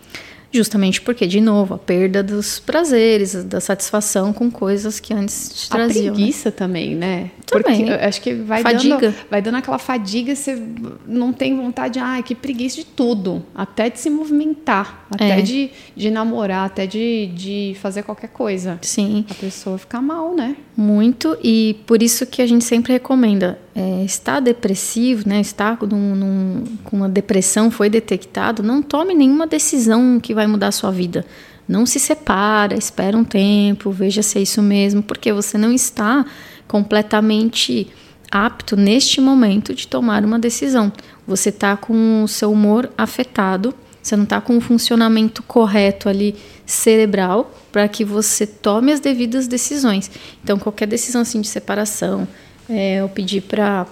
Justamente porque, de novo, a perda dos prazeres, da satisfação com coisas que antes te A traziam. né? preguiça também, né? Também. Porque eu acho que vai Fadiga. dando, vai dando aquela fadiga, você não tem vontade, ah, que preguiça de tudo. Até de se movimentar, até É. de, de namorar, até de, de fazer qualquer coisa. Sim, A pessoa fica mal, né? muito. E por isso que a gente sempre recomenda. É, está depressivo, né? Está num- num- com uma depressão, foi detectado, não tome nenhuma decisão que vai mudar a sua vida. Não se separa, espera um tempo, veja se é isso mesmo, porque você não está completamente apto neste momento de tomar uma decisão. Você está com o seu humor afetado, você não está com o funcionamento correto ali cerebral para que você tome as devidas decisões. Então, qualquer decisão assim de separação, é, ou pedir para,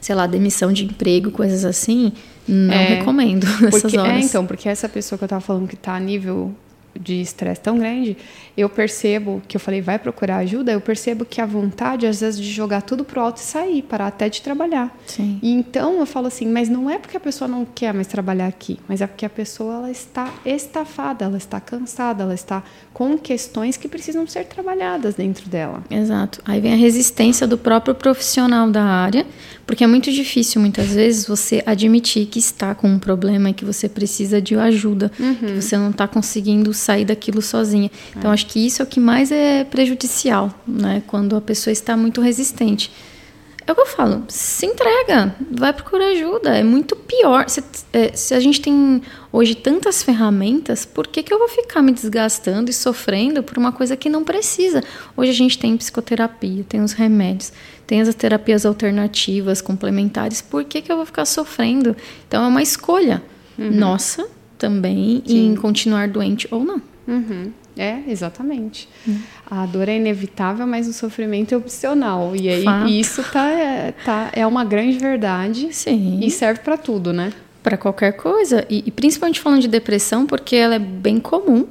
sei lá, demissão de emprego, coisas assim, não É, recomendo [laughs] Porque, horas. é, então, porque essa pessoa que eu tava falando que tá a nível de estresse tão grande, eu percebo que eu falei, vai procurar ajuda, eu percebo que a vontade, às vezes, de jogar tudo pro alto e sair, parar até de trabalhar. Sim. E então eu falo assim, mas não é porque a pessoa não quer mais trabalhar aqui, mas é porque a pessoa ela está estafada, ela está cansada, ela está com questões que precisam ser trabalhadas dentro dela. Exato. Aí vem a resistência do próprio profissional da área, porque é muito difícil muitas vezes você admitir que está com um problema e que você precisa de ajuda, uhum. que você não está conseguindo sair daquilo sozinha. Então é. acho que isso é o que mais é prejudicial, né? Quando a pessoa está muito resistente. É o que eu falo, se entrega, vai procurar ajuda. É muito pior. Se, é, se, a gente tem hoje tantas ferramentas, por que, que eu vou ficar me desgastando e sofrendo por uma coisa que não precisa? Hoje a gente tem psicoterapia, tem os remédios, tem as terapias alternativas, complementares. Por que, que eu vou ficar sofrendo? Então é uma escolha uhum. nossa também Sim. em continuar doente ou não. Uhum. É, exatamente. Hum. A dor é inevitável, mas o sofrimento é opcional. E aí Fato. isso tá, é, tá, é uma grande verdade. Sim. E serve para tudo, né? Para qualquer coisa. E, e, principalmente falando de depressão, porque ela é bem comum.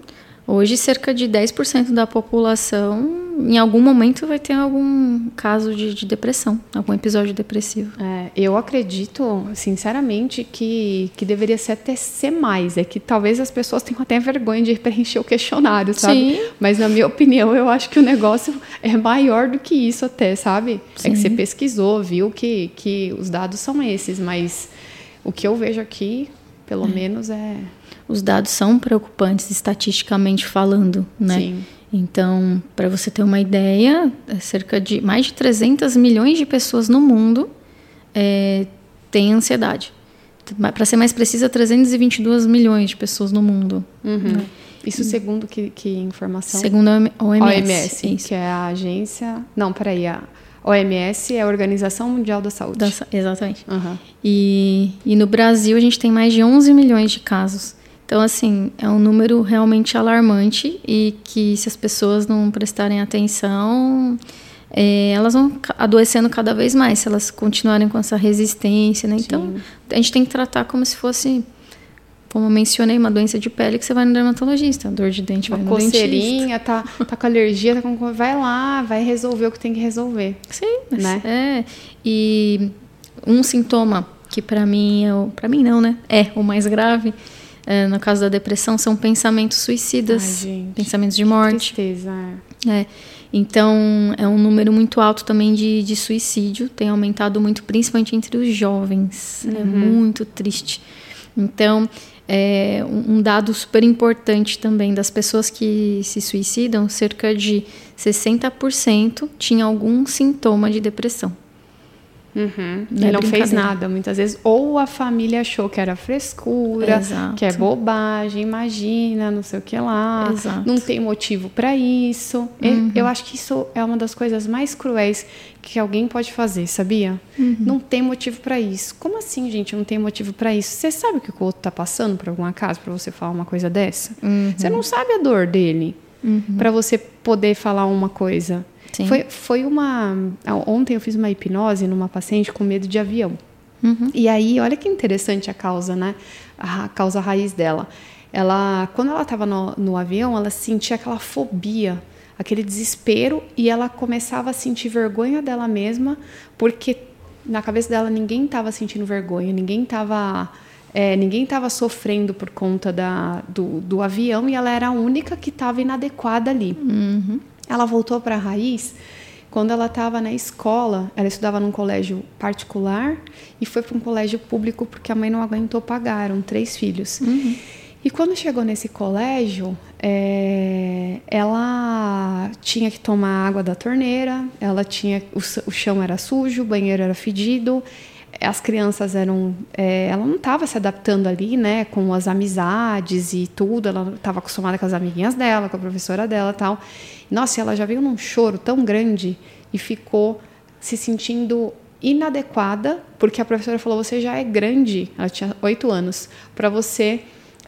Hoje, cerca de 10% da população em algum momento vai ter algum caso de, de depressão, algum episódio depressivo. É, eu acredito, sinceramente, que, que deveria ser até ser mais. É que talvez as pessoas tenham até vergonha de preencher o questionário, sabe? Sim. Mas, na minha opinião, eu acho que o negócio é maior do que isso até, sabe? Sim. É que você pesquisou, viu que, que os dados são esses, mas o que eu vejo aqui, pelo é. menos, é... Os dados são preocupantes, estatisticamente falando, né? Sim. Então, para você ter uma ideia, é cerca de mais de 300 milhões de pessoas no mundo é, têm ansiedade. Para ser mais precisa, 322 milhões de pessoas no mundo. Uhum. Né? Isso segundo que, que informação? Segundo a OMS. OMS, isso. que é a agência... Não, peraí, a OMS é a Organização Mundial da Saúde. Da, exatamente. Uhum. E, e no Brasil a gente tem mais de 11 milhões de casos. Então, assim, é um número realmente alarmante e que se as pessoas não prestarem atenção, é, elas vão adoecendo cada vez mais, se elas continuarem com essa resistência, né? Então, a gente tem que tratar como se fosse como eu mencionei, uma doença de pele que você vai no dermatologista, dor de dente uma vai no coceirinha, tá, tá com alergia, tá com, vai lá, vai resolver o que tem que resolver. Sim, né? É. E um sintoma que para mim, é para mim não, né? É o mais grave é, no caso da depressão, são pensamentos suicidas, Ai, pensamentos de morte. Tristeza. É. Então, é um número muito alto também de, de suicídio, tem aumentado muito, principalmente entre os jovens. É uhum. É muito triste. Então, é, um dado super importante também das pessoas que se suicidam, cerca de 60% tinha algum sintoma de depressão. Uhum. Ele não fez nada, muitas vezes. Ou a família achou que era frescura, Exato. que é bobagem, imagina, não sei o que lá. Exato. Não tem motivo para isso. Uhum. Eu acho que isso é uma das coisas mais cruéis que alguém pode fazer, sabia? Uhum. Não tem motivo para isso. Como assim, gente? Não tem motivo para isso? Você sabe o que o outro tá passando por alguma casa para você falar uma coisa dessa? Uhum. Você não sabe a dor dele uhum. para você poder falar uma coisa. Sim. Foi, foi uma. Ontem eu fiz uma hipnose numa paciente com medo de avião. Uhum. E aí, olha que interessante a causa, né? A causa raiz dela. Ela, quando ela estava no, no avião, ela sentia aquela fobia, aquele desespero, e ela começava a sentir vergonha dela mesma, porque na cabeça dela ninguém estava sentindo vergonha, ninguém estava é, ninguém estava sofrendo por conta da, do, do, avião e ela era a única que estava inadequada ali. Uhum. Ela voltou para a raiz quando ela estava na escola. Ela estudava num colégio particular e foi para um colégio público porque a mãe não aguentou pagar. Eram três filhos. Uhum. E quando chegou nesse colégio, é, ela tinha que tomar água da torneira, ela tinha o, o chão era sujo, o banheiro era fedido, as crianças eram. É, ela não estava se adaptando ali, né, com as amizades e tudo. Ela estava acostumada com as amiguinhas dela, com a professora dela e tal. Nossa, ela já veio num choro tão grande e ficou se sentindo inadequada, porque a professora falou: você já é grande, ela tinha oito anos, para você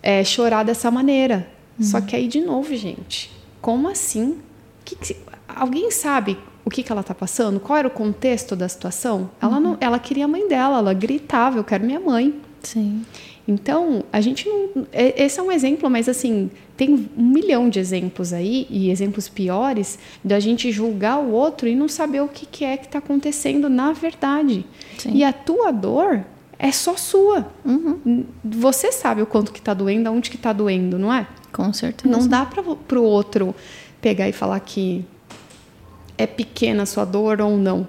é, chorar dessa maneira. Uhum. Só que aí, de novo, gente, como assim? Que que, alguém sabe o que, que ela está passando, qual era o contexto da situação. Ela, não, uhum. ela queria a mãe dela, ela gritava: Eu quero minha mãe. Sim. Então, a gente não. É, esse é um exemplo, mas assim, tem um milhão de exemplos aí, e exemplos piores, da gente julgar o outro e não saber o que, que é que está acontecendo na verdade. Sim. E a tua dor é só sua. Uhum. Você sabe o quanto que está doendo, aonde que está doendo, não é? Com certeza. Não dá para o outro pegar e falar que é pequena a sua dor ou não.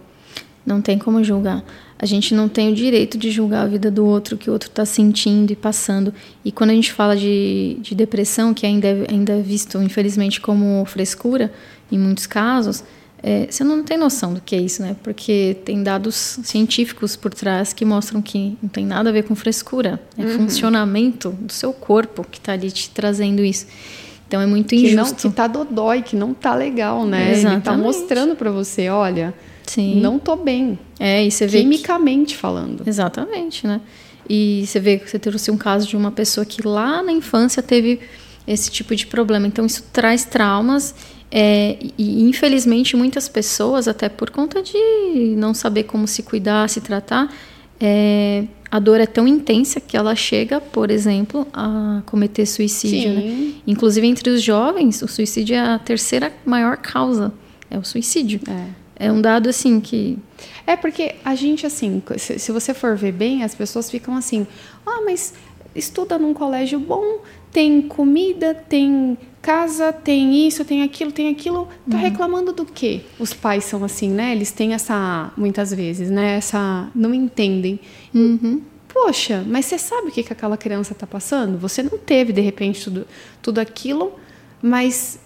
Não tem como julgar. A gente não tem o direito de julgar a vida do outro, que o outro está sentindo e passando. E quando a gente fala de, de depressão, que ainda é, ainda é visto, infelizmente, como frescura, em muitos casos, é, você não tem noção do que é isso, né? Porque tem dados científicos por trás que mostram que não tem nada a ver com frescura. É uhum. funcionamento do seu corpo que está ali te trazendo isso. Então é muito injusto. Que, não, que tá dodói, que não tá legal, né? Exatamente. Ele tá mostrando para você, olha, Sim. não tô bem. É, e você vê quimicamente que... falando. Exatamente, né? E você vê que você trouxe um caso de uma pessoa que lá na infância teve esse tipo de problema. Então isso traz traumas é, e infelizmente muitas pessoas, até por conta de não saber como se cuidar, se tratar, é, a dor é tão intensa que ela chega, por exemplo, a cometer suicídio. Né? Inclusive entre os jovens, o suicídio é a terceira maior causa, é o suicídio. É, é um dado assim que é porque a gente assim, se, se você for ver bem, as pessoas ficam assim, ah, mas estuda num colégio bom, tem comida, tem casa, tem isso, tem aquilo, tem aquilo. Tá uhum. reclamando do quê? Os pais são assim, né? Eles têm essa, muitas vezes, né? Essa, não entendem. Uhum. Poxa, mas você sabe o que, que aquela criança está passando? Você não teve, de repente, tudo, tudo aquilo, mas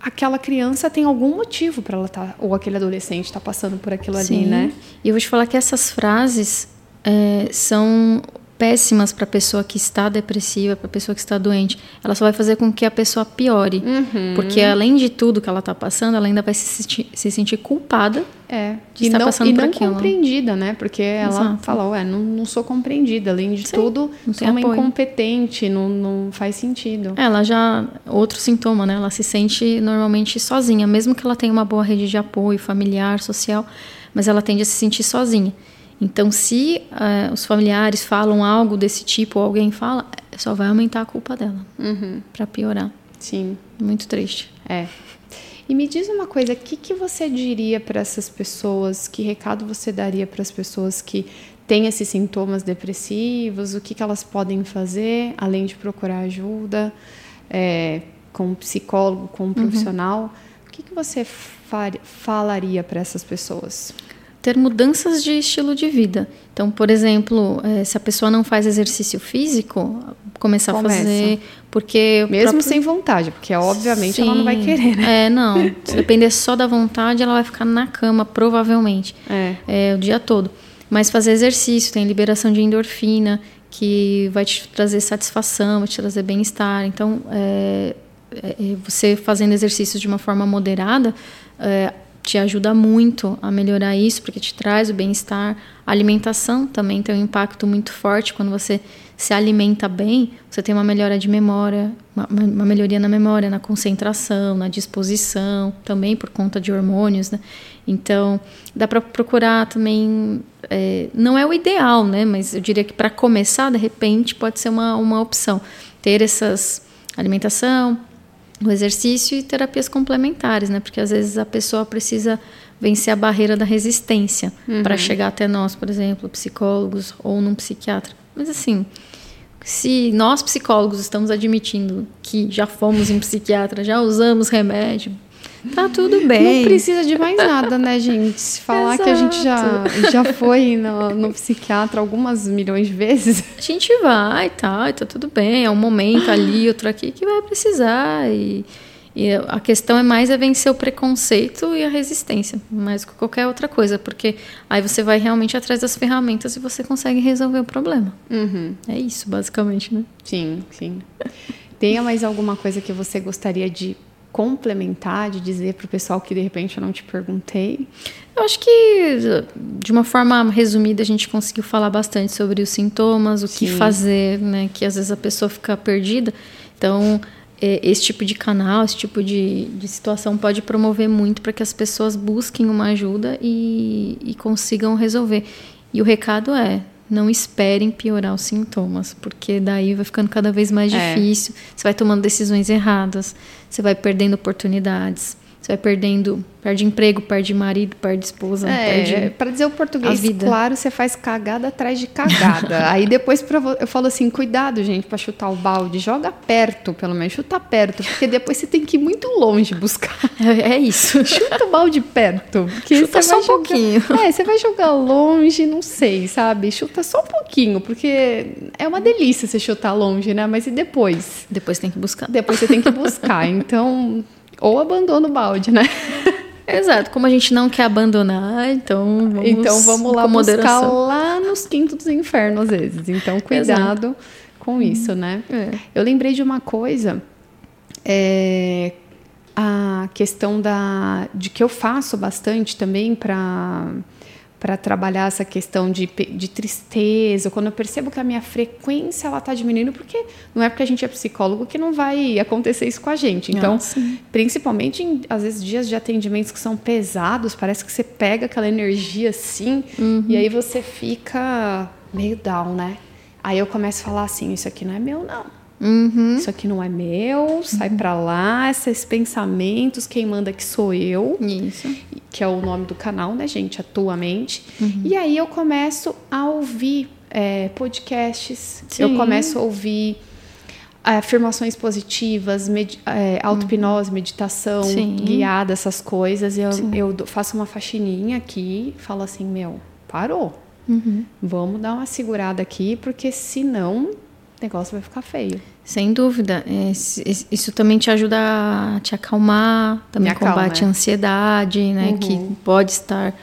aquela criança tem algum motivo para ela estar, tá, ou aquele adolescente está passando por aquilo Sim. ali, né? E eu vou te falar que essas frases é, são péssimas para a pessoa que está depressiva, para a pessoa que está doente. Ela só vai fazer com que a pessoa piore. Uhum. Porque além de tudo que ela está passando, ela ainda vai se sentir, se sentir culpada é. de e estar não, passando e por não aquilo. compreendida, né? Porque ela Exato. fala, ué, não, não sou compreendida. Além de Sim, tudo, sou uma apoio. incompetente, não, não faz sentido. Ela já... Outro sintoma, né? Ela se sente normalmente sozinha. Mesmo que ela tenha uma boa rede de apoio familiar, social, mas ela tende a se sentir sozinha. Então, se uh, os familiares falam algo desse tipo, ou alguém fala, só vai aumentar a culpa dela. Uhum. Para piorar. Sim. Muito triste. É. E me diz uma coisa, o que, que você diria para essas pessoas? Que recado você daria para as pessoas que têm esses sintomas depressivos? O que, que elas podem fazer, além de procurar ajuda é, com um psicólogo, com um uhum. profissional? Uhum. O que, que você falaria para essas pessoas? Ter mudanças de estilo de vida. Então, por exemplo, é, se a pessoa não faz exercício físico, começar Começa. a fazer, porque mesmo próprio... sem vontade, porque obviamente Sim. ela não vai querer, né? É, não. [laughs] Se depender só da vontade, ela vai ficar na cama provavelmente, é. é o dia todo. Mas fazer exercício, tem liberação de endorfina, que vai te trazer satisfação, vai te trazer bem-estar. Então, é, é, é você fazendo exercícios de uma forma moderada, é, te ajuda muito a melhorar isso, porque te traz o bem-estar. A alimentação também tem um impacto muito forte. Quando você se alimenta bem, você tem uma melhora de memória, uma, uma melhoria na memória, na concentração, na disposição, também por conta de hormônios, né? Então, dá para procurar também. É, não é o ideal, né? Mas eu diria que para começar, de repente, pode ser uma, uma opção. Ter essas alimentação, o exercício e terapias complementares, né? Porque às vezes a pessoa precisa vencer a barreira da resistência uhum. para chegar até nós, por exemplo, psicólogos ou num psiquiatra. Mas assim, se nós psicólogos estamos admitindo que já fomos em psiquiatra, já usamos remédio, Tá tudo bem. Não precisa de mais nada, né, gente? Se falar Exato. que a gente já, já foi no, no, psiquiatra algumas milhões de vezes. A gente vai, tá, tá tudo bem. É um momento ali, outro aqui que vai precisar. E, e a questão é mais é vencer o preconceito e a resistência, mais que qualquer outra coisa, porque aí você vai realmente atrás das ferramentas e você consegue resolver o problema. Uhum. É isso, basicamente, né? Sim, sim. Tenha mais alguma coisa que você gostaria de complementar, de dizer para o pessoal que de repente eu não te perguntei? Eu acho que, de uma forma resumida, a gente conseguiu falar bastante sobre os sintomas, o Sim. que fazer, né? Que às vezes a pessoa fica perdida. Então, é, esse tipo de canal, esse tipo de, de situação pode promover muito para que as pessoas busquem uma ajuda e, e consigam resolver. E o recado é: não esperem piorar os sintomas, porque daí vai ficando cada vez mais é. difícil. Você vai tomando decisões erradas, você vai perdendo oportunidades. Você vai perdendo, perde emprego, perde marido, perde esposa, é, perde. Para dizer o português claro, você faz cagada atrás de cagada. Aí depois pra, eu falo assim: cuidado, gente, para chutar o balde, joga perto, pelo menos, chuta perto, porque depois você tem que ir muito longe buscar. É, [laughs] é isso. Chuta o balde perto. Porque chuta só um jogar, pouquinho. [laughs] É, você vai jogar longe, não sei, sabe? Chuta só um pouquinho, porque é uma delícia você chutar longe, né? Mas e depois? Depois tem que buscar. Depois você tem que buscar. [laughs] Então, ou abandona o balde, né? [laughs] Exato, como a gente não quer abandonar, então vamos, então vamos lá buscar lá nos quintos dos infernos às vezes. Então cuidado Exato. com isso, né? É. Eu lembrei de uma coisa, é, a questão da de que eu faço bastante também para para trabalhar essa questão de, de tristeza, quando eu percebo que a minha frequência ela está diminuindo, porque não é porque a gente é psicólogo que não vai acontecer isso com a gente. Então, ah, principalmente em, às vezes, dias de atendimentos que são pesados, parece que você pega aquela energia assim, uhum. e aí você fica meio down, né? Aí eu começo a falar assim: isso aqui não é meu, não. Uhum. Isso aqui não é meu, sai uhum. para lá, esses pensamentos, quem manda que sou eu. Isso. Que é o nome do canal, né, gente? Atualmente. Uhum. E aí eu começo a ouvir é, podcasts, Sim. eu começo a ouvir é, afirmações positivas, med é, auto-hipnose, meditação Sim. guiada, essas coisas. Eu, eu faço uma faxininha aqui, falo assim: meu, parou. Uhum. Vamos dar uma segurada aqui, porque senão o negócio vai ficar feio. Sem dúvida. É, isso também te ajuda a te acalmar, também acalma, combate a ansiedade, né? Uhum. Que pode estar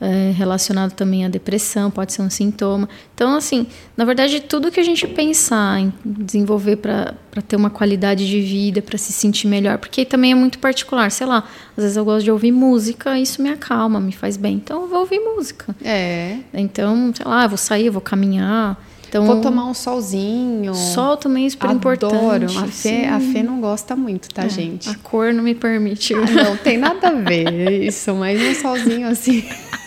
é, relacionado também à depressão, pode ser um sintoma. Então, assim, na verdade, tudo que a gente pensar em desenvolver para ter uma qualidade de vida, para se sentir melhor, porque também é muito particular. Sei lá, às vezes eu gosto de ouvir música, isso me acalma, me faz bem. Então, eu vou ouvir música. É. Então, sei lá, eu vou sair, eu vou caminhar. Então, Vou tomar um solzinho. Sol também é super Adoro. importante. A Fê, a Fê não gosta muito, tá, é, gente? A cor não me permite. Ah, não, tem nada a ver isso, mas um solzinho assim. [laughs]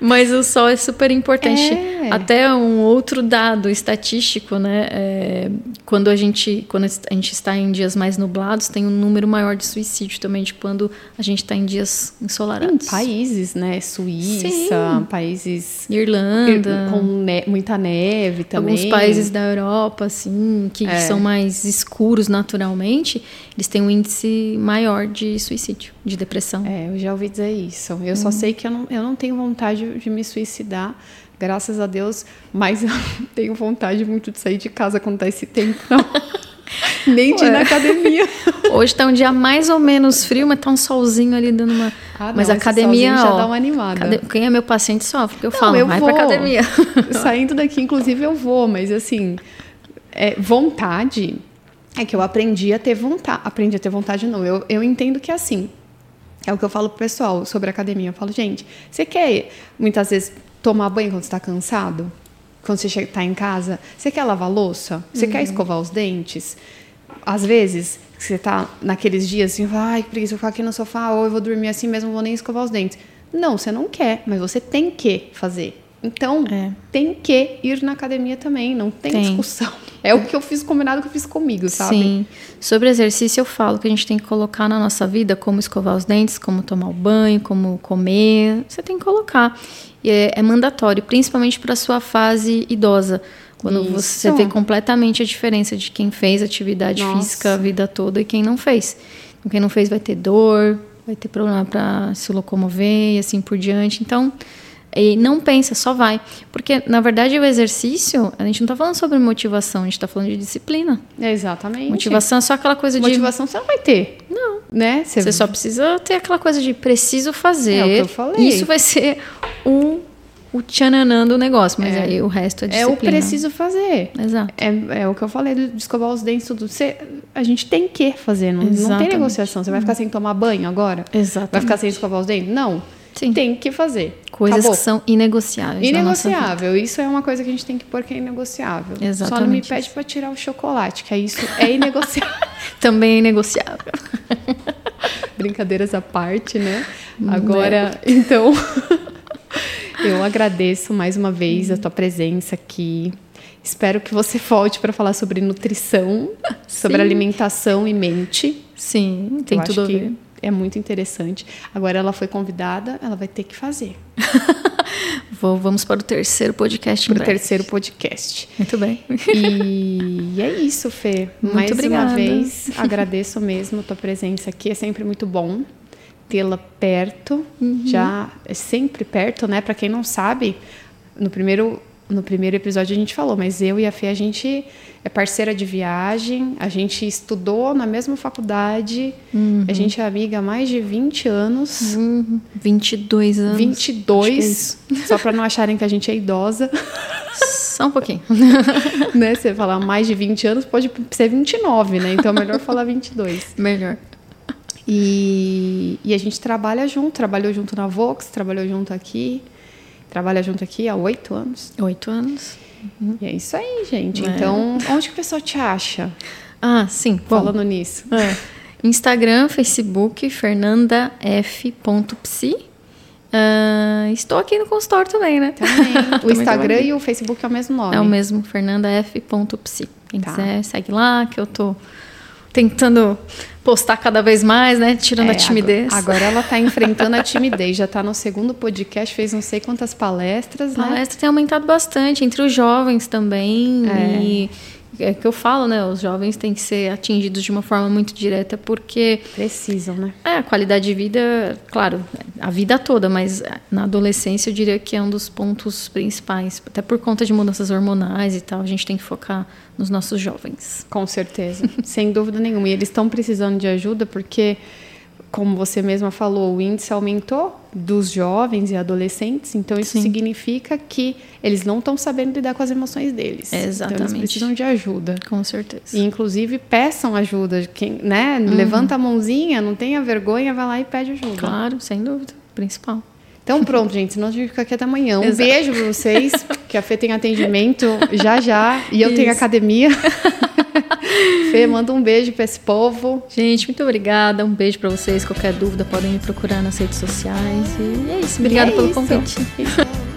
Mas o sol é super importante. É. Até um outro dado estatístico, né? É, quando a gente quando a gente está em dias mais nublados, tem um número maior de suicídio também de quando a gente está em dias ensolarados. Em países, né? Suíça, Sim. países Irlanda, com ne muita neve também. Alguns países da Europa, assim, que é. são mais escuros naturalmente, eles têm um índice maior de suicídio, de depressão. É, eu já ouvi dizer isso. Eu só sei que eu não, eu não tenho vontade de me suicidar, graças a Deus, mas eu [laughs] tenho vontade muito de sair de casa quando tá esse tempo, não. [laughs] Nem de ir na academia. [laughs] Hoje tá um dia mais ou menos frio, mas tá um solzinho ali dando uma. Ah, não, mas a academia. já ó, dá uma animada. Quem é meu paciente sofre, porque eu não, falo, eu vai vou. pra academia. Saindo daqui, inclusive, eu vou, mas assim, é, vontade é que eu aprendi a ter vontade. Aprendi a ter vontade, não. Eu, eu entendo que é assim. É o que eu falo pro pessoal sobre academia. Eu falo, gente, você quer muitas vezes tomar banho quando está cansado? Quando você está em casa? Você quer lavar louça? Você uhum. quer escovar os dentes? Às vezes, você está naqueles dias assim, ai, que preguiça, eu vou ficar aqui no sofá, ou eu vou dormir assim mesmo, não vou nem escovar os dentes. Não, você não quer, mas você tem que fazer. Então, é. tem que ir na academia também, não tem, tem, discussão. É o que eu fiz combinado que eu fiz comigo, sabe? Sim. Sobre exercício, eu falo que a gente tem que colocar na nossa vida como escovar os dentes, como tomar o banho, como comer. Você tem que colocar. E é, é mandatório, principalmente para a sua fase idosa. Quando Isso. você vê completamente a diferença de quem fez atividade Nossa. física a vida toda e quem não fez. Então, quem não fez vai ter dor, vai ter problema para se locomover e assim por diante. Então, e não pensa, só vai. Porque, na verdade, o exercício, a gente não está falando sobre motivação, a gente está falando de disciplina. É exatamente. Motivação é só aquela coisa de. Motivação você não vai ter. Não. Né? Você, você só precisa ter aquela coisa de preciso fazer. É o que eu falei. Isso vai ser o o tchananã do negócio, mas é. aí o resto é disciplina. É o preciso fazer. Exato. É, é o que eu falei de escovar os dentes, tudo. Você, a gente tem que fazer, não, não tem negociação. Você vai ficar sem tomar banho agora? Exato. Vai ficar sem escovar os dentes? Não. Sim. Tem que fazer. Coisas Acabou. que são inegociáveis. Inegociável. Isso é uma coisa que a gente tem que pôr que é inegociável. Exatamente. Só não me pede para tirar o chocolate, que é isso é inegociável. [laughs] Também é inegociável. [laughs] Brincadeiras à parte, né? Agora, é. [laughs] então. Eu agradeço mais uma vez a tua presença aqui. Espero que você volte para falar sobre nutrição, sobre Sim. alimentação e mente. Sim, tem Eu tudo a ver. É muito interessante. Agora ela foi convidada, ela vai ter que fazer. [laughs] Vou, vamos para o terceiro podcast. Para o terceiro podcast. Muito bem. E é isso, Fê. Muito Mais obrigada. uma vez, agradeço mesmo a tua presença aqui. É sempre muito bom tê-la perto. Uhum. Já é sempre perto, né? Para quem não sabe, no primeiro no primeiro episódio a gente falou, mas eu e a Fê, a gente é parceira de viagem, a gente estudou na mesma faculdade, uhum. a gente é amiga há mais de 20 anos. Uhum. 22 anos. 22, é só para não acharem que a gente é idosa. [laughs] Só um pouquinho. [laughs] né? Você falar mais de 20 anos, pode ser 29, né? Então é melhor falar 22. [laughs] Melhor. E, e a gente trabalha junto, trabalhou junto na Vox, trabalhou junto aqui trabalha junto aqui há oito anos. Oito anos. Uhum. E é isso aí, gente. É. Então, onde que o pessoal te acha? Ah, sim. Falando bom. nisso. É. Instagram, Facebook, fernandaf.psi. Uh, estou aqui no consultório também, né? Também. [laughs] o Instagram e o Facebook é o mesmo nome. É o mesmo, fernandaf.psi. Quem tá. quiser, segue lá, que eu tô tentando postar cada vez mais, né? Tirando é, a timidez. Agora, agora ela está enfrentando a timidez. Já está no segundo podcast, fez não sei quantas palestras, né? Palestra tem aumentado bastante entre os jovens também. É. E é que eu falo, né? Os jovens têm que ser atingidos de uma forma muito direta porque precisam, né? É, a qualidade de vida, claro, a vida toda, mas na adolescência eu diria que é um dos pontos principais, até por conta de mudanças hormonais e tal, a gente tem que focar nos nossos jovens. Com certeza, [laughs] sem dúvida nenhuma. E eles estão precisando de ajuda porque como você mesma falou, o índice aumentou dos jovens e adolescentes, então isso Sim. significa que eles não estão sabendo lidar com as emoções deles. Exatamente. Então eles precisam de ajuda. Com certeza. E inclusive peçam ajuda, quem, né? Uhum. Levanta a mãozinha, não tenha vergonha, vai lá e pede ajuda. Claro, sem dúvida, principal. Então pronto, gente, senão a gente fica aqui até amanhã. Um Exato. beijo para vocês, que a Fê tem atendimento já já e eu Isso. tenho academia. [laughs] Fê, manda um beijo para esse povo. Gente, muito obrigada. Um beijo para vocês. Qualquer dúvida podem me procurar nas redes sociais. E é isso. Obrigada é pelo isso. convite. [laughs]